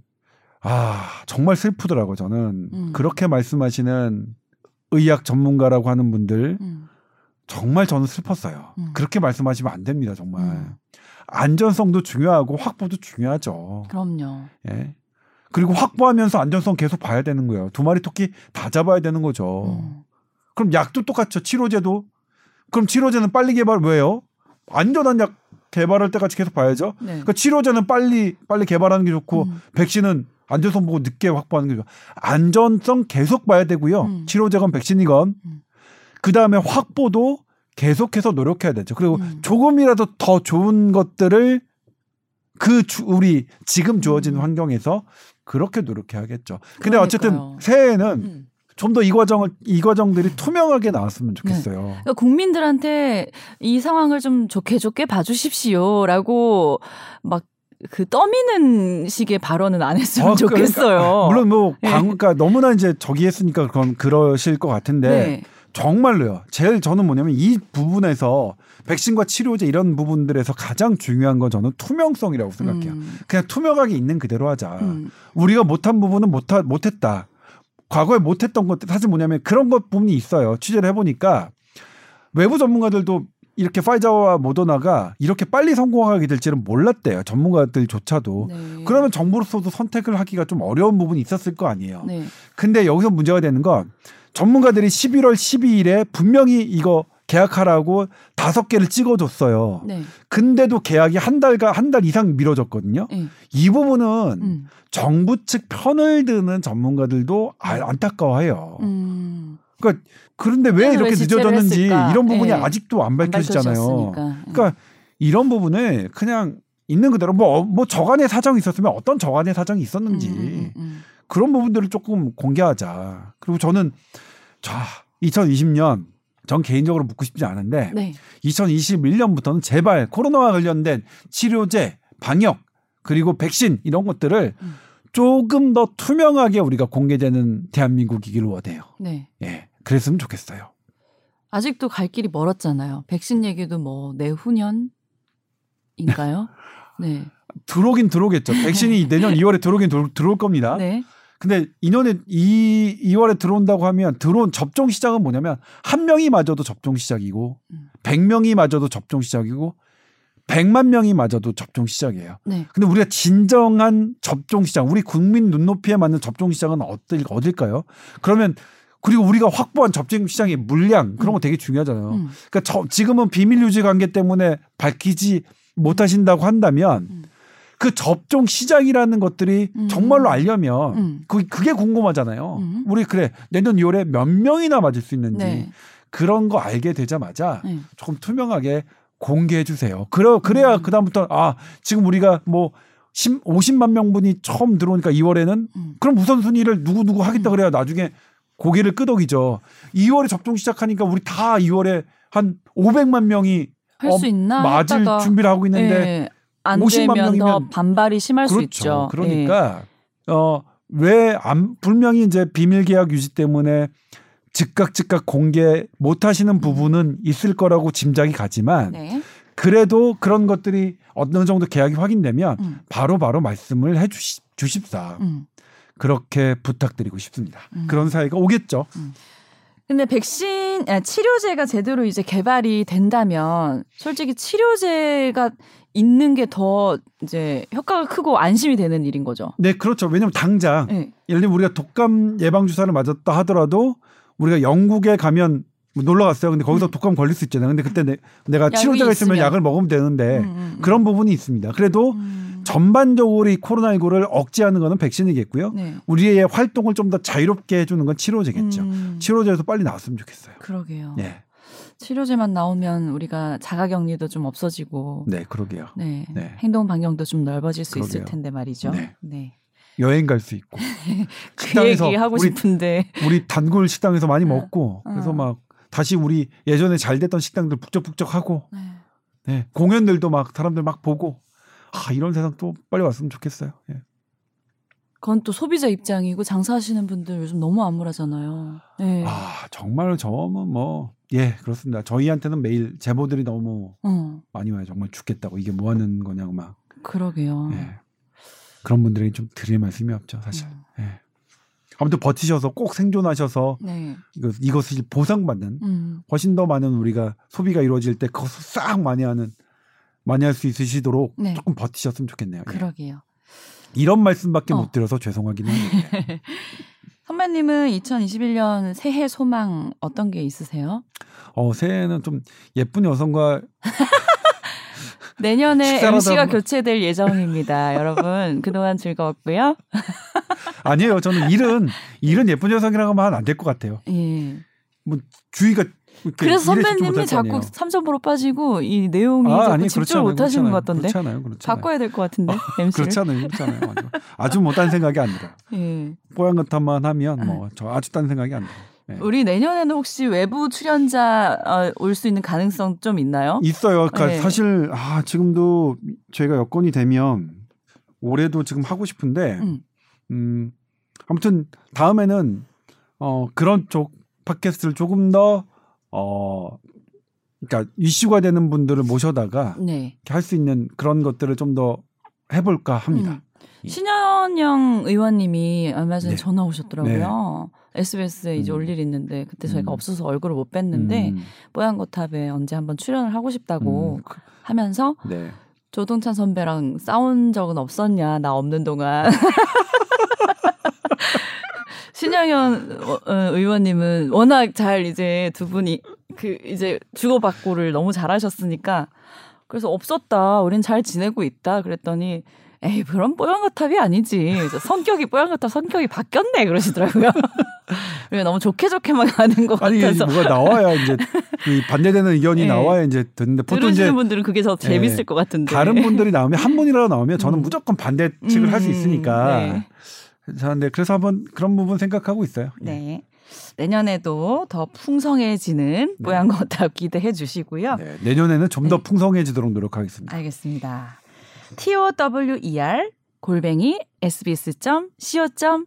[SPEAKER 2] 아 정말 슬프더라고 요 저는
[SPEAKER 1] 음.
[SPEAKER 2] 그렇게 말씀하시는 의학 전문가라고 하는 분들
[SPEAKER 1] 음.
[SPEAKER 2] 정말 저는 슬펐어요.
[SPEAKER 1] 음.
[SPEAKER 2] 그렇게 말씀하시면 안 됩니다. 정말
[SPEAKER 1] 음.
[SPEAKER 2] 안전성도 중요하고 확보도 중요하죠.
[SPEAKER 1] 그럼요.
[SPEAKER 2] 예. 그리고 확보하면서 안전성 계속 봐야 되는 거예요. 두 마리 토끼 다 잡아야 되는 거죠.
[SPEAKER 1] 음.
[SPEAKER 2] 그럼 약도 똑같죠. 치료제도. 그럼 치료제는 빨리 개발 왜요? 안전한 약 개발할 때까지 계속 봐야죠.
[SPEAKER 1] 네.
[SPEAKER 2] 그러니까 치료제는 빨리 빨리 개발하는 게 좋고
[SPEAKER 1] 음.
[SPEAKER 2] 백신은 안전성 보고 늦게 확보하는 게 좋아. 안전성 계속 봐야 되고요.
[SPEAKER 1] 음.
[SPEAKER 2] 치료제건 백신이건
[SPEAKER 1] 음.
[SPEAKER 2] 그 다음에 확보도 계속해서 노력해야 되죠. 그리고
[SPEAKER 1] 음.
[SPEAKER 2] 조금이라도 더 좋은 것들을 그 주- 우리 지금 주어진
[SPEAKER 1] 음.
[SPEAKER 2] 환경에서 그렇게 노력해야겠죠. 근데 어쨌든
[SPEAKER 1] 그러니까요.
[SPEAKER 2] 새해에는
[SPEAKER 1] 음.
[SPEAKER 2] 좀 더 이 과정을 이 과정들이 투명하게 나왔으면 좋겠어요.
[SPEAKER 1] 그러니까 국민들한테 이 상황을 좀 좋게 좋게 봐주십시오라고 막그 떠미는 식의 발언은 안 했으면
[SPEAKER 2] 아, 그러니까,
[SPEAKER 1] 좋겠어요.
[SPEAKER 2] 물론 뭐
[SPEAKER 1] 예.
[SPEAKER 2] 광, 그러니까 너무나 이제 저기 했으니까 그건 그러실 것 같은데
[SPEAKER 1] 네.
[SPEAKER 2] 정말로요. 제일 저는 뭐냐면 이 부분에서 백신과 치료제 이런 부분들에서 가장 중요한 건 저는 투명성이라고 생각해요.
[SPEAKER 1] 음,
[SPEAKER 2] 그냥 투명하게 있는 그대로 하자.
[SPEAKER 1] 음,
[SPEAKER 2] 우리가 못한 부분은 못하, 못했다. 과거에 못했던 것들 사실 뭐냐면 그런 것 부분이 있어요. 취재를 해보니까 외부 전문가들도 이렇게 파이자와 모더나가 이렇게 빨리 성공하게 될지는 몰랐대요. 전문가들조차도.
[SPEAKER 1] 네.
[SPEAKER 2] 그러면 정부로서도 선택을 하기가 좀 어려운 부분이 있었을 거 아니에요.
[SPEAKER 1] 네.
[SPEAKER 2] 근데 여기서 문제가 되는 건 전문가들이 11월 12일에 분명히 이거 계약하라고 다섯 개를 찍어줬어요.
[SPEAKER 1] 네.
[SPEAKER 2] 근데도 계약이 한 달가 한 달 이상 미뤄졌거든요.
[SPEAKER 1] 네.
[SPEAKER 2] 이 부분은
[SPEAKER 1] 음,
[SPEAKER 2] 정부 측 편을 드는 전문가들도 아- 안타까워해요.
[SPEAKER 1] 음.
[SPEAKER 2] 그러니까 그런데 왜 이렇게
[SPEAKER 1] 왜
[SPEAKER 2] 늦어졌는지
[SPEAKER 1] 했을까?
[SPEAKER 2] 이런 부분이
[SPEAKER 1] 예.
[SPEAKER 2] 아직도 안 밝혀지잖아요.
[SPEAKER 1] 밝혀졌으니까.
[SPEAKER 2] 그러니까 이런 부분을 그냥 있는 그대로 뭐, 뭐 저간의 사정이 있었으면 어떤 저간의 사정이 있었는지
[SPEAKER 1] 음, 음, 음.
[SPEAKER 2] 그런 부분들을 조금 공개하자. 그리고 저는 자 2020년 전 개인적으로 묻고 싶지 않은데
[SPEAKER 1] 네.
[SPEAKER 2] 2021년부터는 제발 코로나와 관련된 치료제, 방역 그리고 백신 이런 것들을
[SPEAKER 1] 음.
[SPEAKER 2] 조금 더 투명하게 우리가 공개되는 대한민국이길 원해요.
[SPEAKER 1] 네.
[SPEAKER 2] 예, 그랬으면 좋겠어요.
[SPEAKER 1] 아직도 갈 길이 멀었잖아요. 백신 얘기도 뭐 내후년인가요? 네.
[SPEAKER 2] 들어오긴 들어오겠죠. 백신이 내년 2월에 들어오긴 들- 들어올 겁니다.
[SPEAKER 1] 네.
[SPEAKER 2] 근데 이년에 이 2월에 들어온다고 하면 들어온 접종 시작은 뭐냐면 한 명이 맞아도 접종 시작이고
[SPEAKER 1] 음.
[SPEAKER 2] 100명이 맞아도 접종 시작이고 100만 명이 맞아도 접종 시작이에요.
[SPEAKER 1] 네.
[SPEAKER 2] 근데 우리가 진정한 접종 시장, 우리 국민 눈높이에 맞는 접종 시장은 어딜, 어딜까요? 그러면 그리고 우리가 확보한 접종 시장의 물량 그런 거 되게 중요하잖아요.
[SPEAKER 1] 음.
[SPEAKER 2] 그러니까 저- 지금은 비밀 유지 관계 때문에 밝히지 못하신다고 한다면
[SPEAKER 1] 음.
[SPEAKER 2] 그 접종 시장이라는 것들이
[SPEAKER 1] 음.
[SPEAKER 2] 정말로 알려면
[SPEAKER 1] 음.
[SPEAKER 2] 그 그게 궁금하잖아요.
[SPEAKER 1] 음.
[SPEAKER 2] 우리 그래 내년 2월에 몇 명이나 맞을 수 있는지
[SPEAKER 1] 네.
[SPEAKER 2] 그런 거 알게 되자마자
[SPEAKER 1] 네.
[SPEAKER 2] 조금 투명하게 공개해 주세요. 그래 그래야
[SPEAKER 1] 음.
[SPEAKER 2] 그다음부터 아 지금 우리가 뭐 10, 50만 명분이 처음 들어오니까 2월에는
[SPEAKER 1] 음.
[SPEAKER 2] 그럼 우선순위를 누구 누구 하겠다
[SPEAKER 1] 음.
[SPEAKER 2] 그래야 나중에 고개를 끄덕이죠. 2월에 접종 시작하니까 우리 다 2월에 한 500만 명이
[SPEAKER 1] 할
[SPEAKER 2] 어,
[SPEAKER 1] 수 있나?
[SPEAKER 2] 맞을
[SPEAKER 1] 했다가
[SPEAKER 2] 준비를 하고 있는데
[SPEAKER 1] 네. 안
[SPEAKER 2] 50만
[SPEAKER 1] 되면 더
[SPEAKER 2] 명이면
[SPEAKER 1] 반발이 심할 수
[SPEAKER 2] 그렇죠.
[SPEAKER 1] 있죠. 예.
[SPEAKER 2] 그러니까 어, 왜 안, 분명히 이제 비밀 계약 유지 때문에 즉각 즉각 공개 못 하시는 부분은 있을 거라고 짐작이 가지만
[SPEAKER 1] 네.
[SPEAKER 2] 그래도 그런 것들이 어느 정도 계약이 확인되면
[SPEAKER 1] 음.
[SPEAKER 2] 바로 바로 말씀을 해 주시, 주십사.
[SPEAKER 1] 음.
[SPEAKER 2] 그렇게 부탁드리고 싶습니다.
[SPEAKER 1] 음.
[SPEAKER 2] 그런 사회가 오겠죠.
[SPEAKER 1] 근데 백신 아, 치료제가 제대로 이제 개발이 된다면 솔직히 치료제가 있는 게 더 이제 효과가 크고 안심이 되는 일인 거죠.
[SPEAKER 2] 네, 그렇죠. 왜냐하면 당장
[SPEAKER 1] 네.
[SPEAKER 2] 예를 들면 우리가 독감 예방 주사를 맞았다 하더라도 우리가 영국에 가면 뭐 놀러 갔어요. 근데 거기서 독감 걸릴 수 있잖아요. 근데 그때 내, 가 치료제가 있으면
[SPEAKER 1] 있으면.
[SPEAKER 2] 약을 먹으면 되는데
[SPEAKER 1] 음, 음, 음.
[SPEAKER 2] 네. 그런 부분이 있습니다. 그래도
[SPEAKER 1] 음.
[SPEAKER 2] 전반적으로 이 코로나19를 억제하는 거는 백신이겠고요.
[SPEAKER 1] 네.
[SPEAKER 2] 우리의 활동을 좀 더 자유롭게 해주는 건 치료제겠죠.
[SPEAKER 1] 음.
[SPEAKER 2] 치료제에서 빨리 나왔으면 좋겠어요.
[SPEAKER 1] 그러게요.
[SPEAKER 2] 네,
[SPEAKER 1] 치료제만 나오면 우리가 자가격리도 좀 없어지고
[SPEAKER 2] 네, 그러게요.
[SPEAKER 1] 네.
[SPEAKER 2] 네.
[SPEAKER 1] 행동 반경도 좀 넓어질 수 있을
[SPEAKER 2] 그러게요.
[SPEAKER 1] 텐데 말이죠.
[SPEAKER 2] 네.
[SPEAKER 1] 네.
[SPEAKER 2] 여행 갈 수 있고
[SPEAKER 1] 그
[SPEAKER 2] 식당에서
[SPEAKER 1] 얘기 하고
[SPEAKER 2] 우리
[SPEAKER 1] 싶은데
[SPEAKER 2] 우리 단골 식당에서 많이
[SPEAKER 1] 어,
[SPEAKER 2] 먹고 그래서
[SPEAKER 1] 어.
[SPEAKER 2] 막 다시 우리 예전에 잘 됐던 식당들 북적북적하고
[SPEAKER 1] 네.
[SPEAKER 2] 네, 공연들도 막 사람들 막 보고 아 이런 세상 또 빨리 왔으면 좋겠어요. 예.
[SPEAKER 1] 그건 또 소비자 입장이고 장사하시는 분들 요즘 너무 암울하잖아요. 네.
[SPEAKER 2] 아 정말 저는 뭐 예 그렇습니다. 저희한테는 매일 제보들이 너무
[SPEAKER 1] 어,
[SPEAKER 2] 많이 와요. 정말 죽겠다고 이게 뭐 하는 거냐고 막
[SPEAKER 1] 그러게요.
[SPEAKER 2] 예. 그런 분들에게 좀 드릴 말씀이 없죠 사실.
[SPEAKER 1] 음.
[SPEAKER 2] 예. 아무튼 버티셔서 꼭 생존하셔서
[SPEAKER 1] 네.
[SPEAKER 2] 이거 이것을 보상받는
[SPEAKER 1] 음.
[SPEAKER 2] 훨씬 더 많은 우리가 소비가 이루어질 때 그것을 싹 많이 하는 많이 할 수 있으시도록
[SPEAKER 1] 네.
[SPEAKER 2] 조금 버티셨으면 좋겠네요. 예.
[SPEAKER 1] 그러게요.
[SPEAKER 2] 이런 말씀밖에
[SPEAKER 1] 어.
[SPEAKER 2] 못 드려서 죄송하긴 한데
[SPEAKER 1] 선배님은 2021년 새해 소망 어떤 게 있으세요?
[SPEAKER 2] 어, 새해에는 좀 예쁜 여성과
[SPEAKER 1] 내년에 MC가 교체될 예정입니다. 여러분 그동안 즐거웠고요.
[SPEAKER 2] 아니에요. 저는 일은 일은 예쁜 여성이라고 하면 안 될 것 같아요.
[SPEAKER 1] 예.
[SPEAKER 2] 주의가 이렇게
[SPEAKER 1] 그래서 선배님이 자꾸. 3점으로 빠지고 이 내용이 자꾸
[SPEAKER 2] 아니,
[SPEAKER 1] 집중을 못 하시는. 것 같던데.
[SPEAKER 2] 그렇지 않아요.
[SPEAKER 1] 바꿔야 될 것 같은데 MC를.
[SPEAKER 2] 그렇지 않아요. 그렇지 않아요. 아주, 아주 못한 생각이 안 들어요.
[SPEAKER 1] 예.
[SPEAKER 2] 뽀얀 것만 하면 뭐 저 아주 딴 생각이 안 들어요. 네.
[SPEAKER 1] 우리 내년에는 혹시 외부 출연자 어, 올수 있는 가능성 좀 있나요?
[SPEAKER 2] 있어요. 그러니까
[SPEAKER 1] 네.
[SPEAKER 2] 사실 아 지금도 저희가 여건이 되면 올해도 지금 하고 싶은데
[SPEAKER 1] 음.
[SPEAKER 2] 음 아무튼 다음에는 어 그런 쪽 팟캐스트를 조금 더 어 그러니까 이슈가 되는 분들을 모셔다가
[SPEAKER 1] 네.
[SPEAKER 2] 할수 있는 그런 것들을 좀 더 해볼까 합니다.
[SPEAKER 1] 음. 신현영 의원님이 얼마 전에
[SPEAKER 2] 네.
[SPEAKER 1] 전화 오셨더라고요. SBS에 이제
[SPEAKER 2] 음.
[SPEAKER 1] 올 일이 있는데 그때 저희가
[SPEAKER 2] 음.
[SPEAKER 1] 없어서 얼굴을 못 뵀는데
[SPEAKER 2] 음,
[SPEAKER 1] 뽀얀 거탑에 언제 한번 출연을 하고 싶다고
[SPEAKER 2] 음, 그-
[SPEAKER 1] 하면서
[SPEAKER 2] 네.
[SPEAKER 1] 조동찬 선배랑 싸운 적은 없었냐 나 없는 동안 신영현 어, 어, 의원님은 워낙 잘 이제 두 분이 그 이제 주고받고를 너무 잘하셨으니까 그래서 없었다 우린 잘 지내고 있다 그랬더니 에이 그런 뽀얀거탑이 아니지 성격이 뽀얀거탑 성격이 바뀌었네 그러시더라고요 너무 좋게 좋게만 가는 것
[SPEAKER 2] 아니
[SPEAKER 1] 같아서
[SPEAKER 2] 뭐가 나와야 이제 이 반대되는 의견이
[SPEAKER 1] 네.
[SPEAKER 2] 나와야 이제 듣는데 보통 이제
[SPEAKER 1] 들으시는 분들은 그게 더 재밌을
[SPEAKER 2] 네.
[SPEAKER 1] 것 같은데
[SPEAKER 2] 다른 분들이 나오면 한 분이라도 나오면 저는
[SPEAKER 1] 음.
[SPEAKER 2] 무조건 반대 측을 할수
[SPEAKER 1] 음,
[SPEAKER 2] 있으니까.
[SPEAKER 1] 네.
[SPEAKER 2] 자, 네, 그래서 한번 그런 부분 생각하고 있어요. 예.
[SPEAKER 1] 네. 내년에도 더 풍성해지는 뽀얀 거탑 기대해 주시고요.
[SPEAKER 2] 네, 내년에는 좀더
[SPEAKER 1] 네.
[SPEAKER 2] 풍성해지도록 노력하겠습니다.
[SPEAKER 1] 알겠습니다. tower 골뱅이 sbs.co.kr입니다.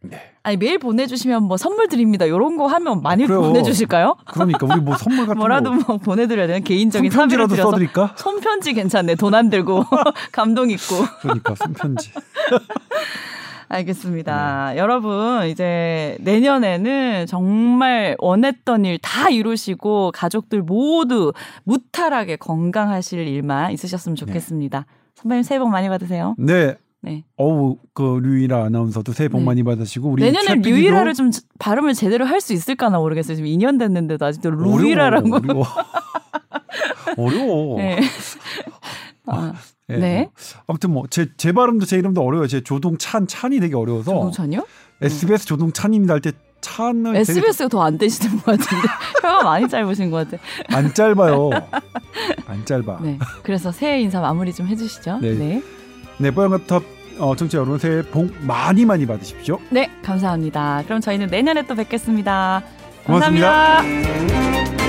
[SPEAKER 2] 네.
[SPEAKER 1] 아니 메일 보내주시면 뭐 선물 드립니다. 이런 거 하면 많이
[SPEAKER 2] 그래요.
[SPEAKER 1] 보내주실까요?
[SPEAKER 2] 그러니까 우리 뭐 선물 같은
[SPEAKER 1] 뭐라도 거뭐 보내드려야 되나 개인적인
[SPEAKER 2] 손편지라도 써드릴까?
[SPEAKER 1] 손편지 괜찮네. 돈 안 들고 감동 있고.
[SPEAKER 2] 그러니까 손편지.
[SPEAKER 1] 알겠습니다. 여러분, 이제 내년에는 정말 원했던 일 다 이루시고 가족들 모두 무탈하게 건강하실 일만 있으셨으면 좋겠습니다. 선배님 새해 복 많이 받으세요.
[SPEAKER 2] 네.
[SPEAKER 1] 네.
[SPEAKER 2] 어우 그 류이라 아나운서도 새해 복
[SPEAKER 1] 네.
[SPEAKER 2] 많이 받으시고 우리
[SPEAKER 1] 내년에 류이라를 좀 발음을 제대로 할 수 있을까나 모르겠어요. 지금 2년 됐는데도 아직도 루이라라고.
[SPEAKER 2] 어려워. 어려워.
[SPEAKER 1] 네. 아,
[SPEAKER 2] 예.
[SPEAKER 1] 네.
[SPEAKER 2] 아무튼 뭐제제 발음도 제 이름도 어려워요. 제 조동찬 찬이 되게 어려워서
[SPEAKER 1] 조동찬이요?
[SPEAKER 2] SBS 조동찬입니다 할 때 찬을 되게
[SPEAKER 1] SBS가 더안 되시는 것 같은데. 혀가 많이 짧으신 것 같아.
[SPEAKER 2] 안 짧아요. 안 짧아.
[SPEAKER 1] 네. 그래서 새해 인사 마무리 좀 해주시죠.
[SPEAKER 2] 네.
[SPEAKER 1] 네.
[SPEAKER 2] 네, 뽀얀거탑 어, 청취자 여러분 새해 복 많이 많이 받으십시오.
[SPEAKER 1] 네, 감사합니다. 그럼 저희는 내년에 또 뵙겠습니다
[SPEAKER 2] 고맙습니다.
[SPEAKER 1] 감사합니다.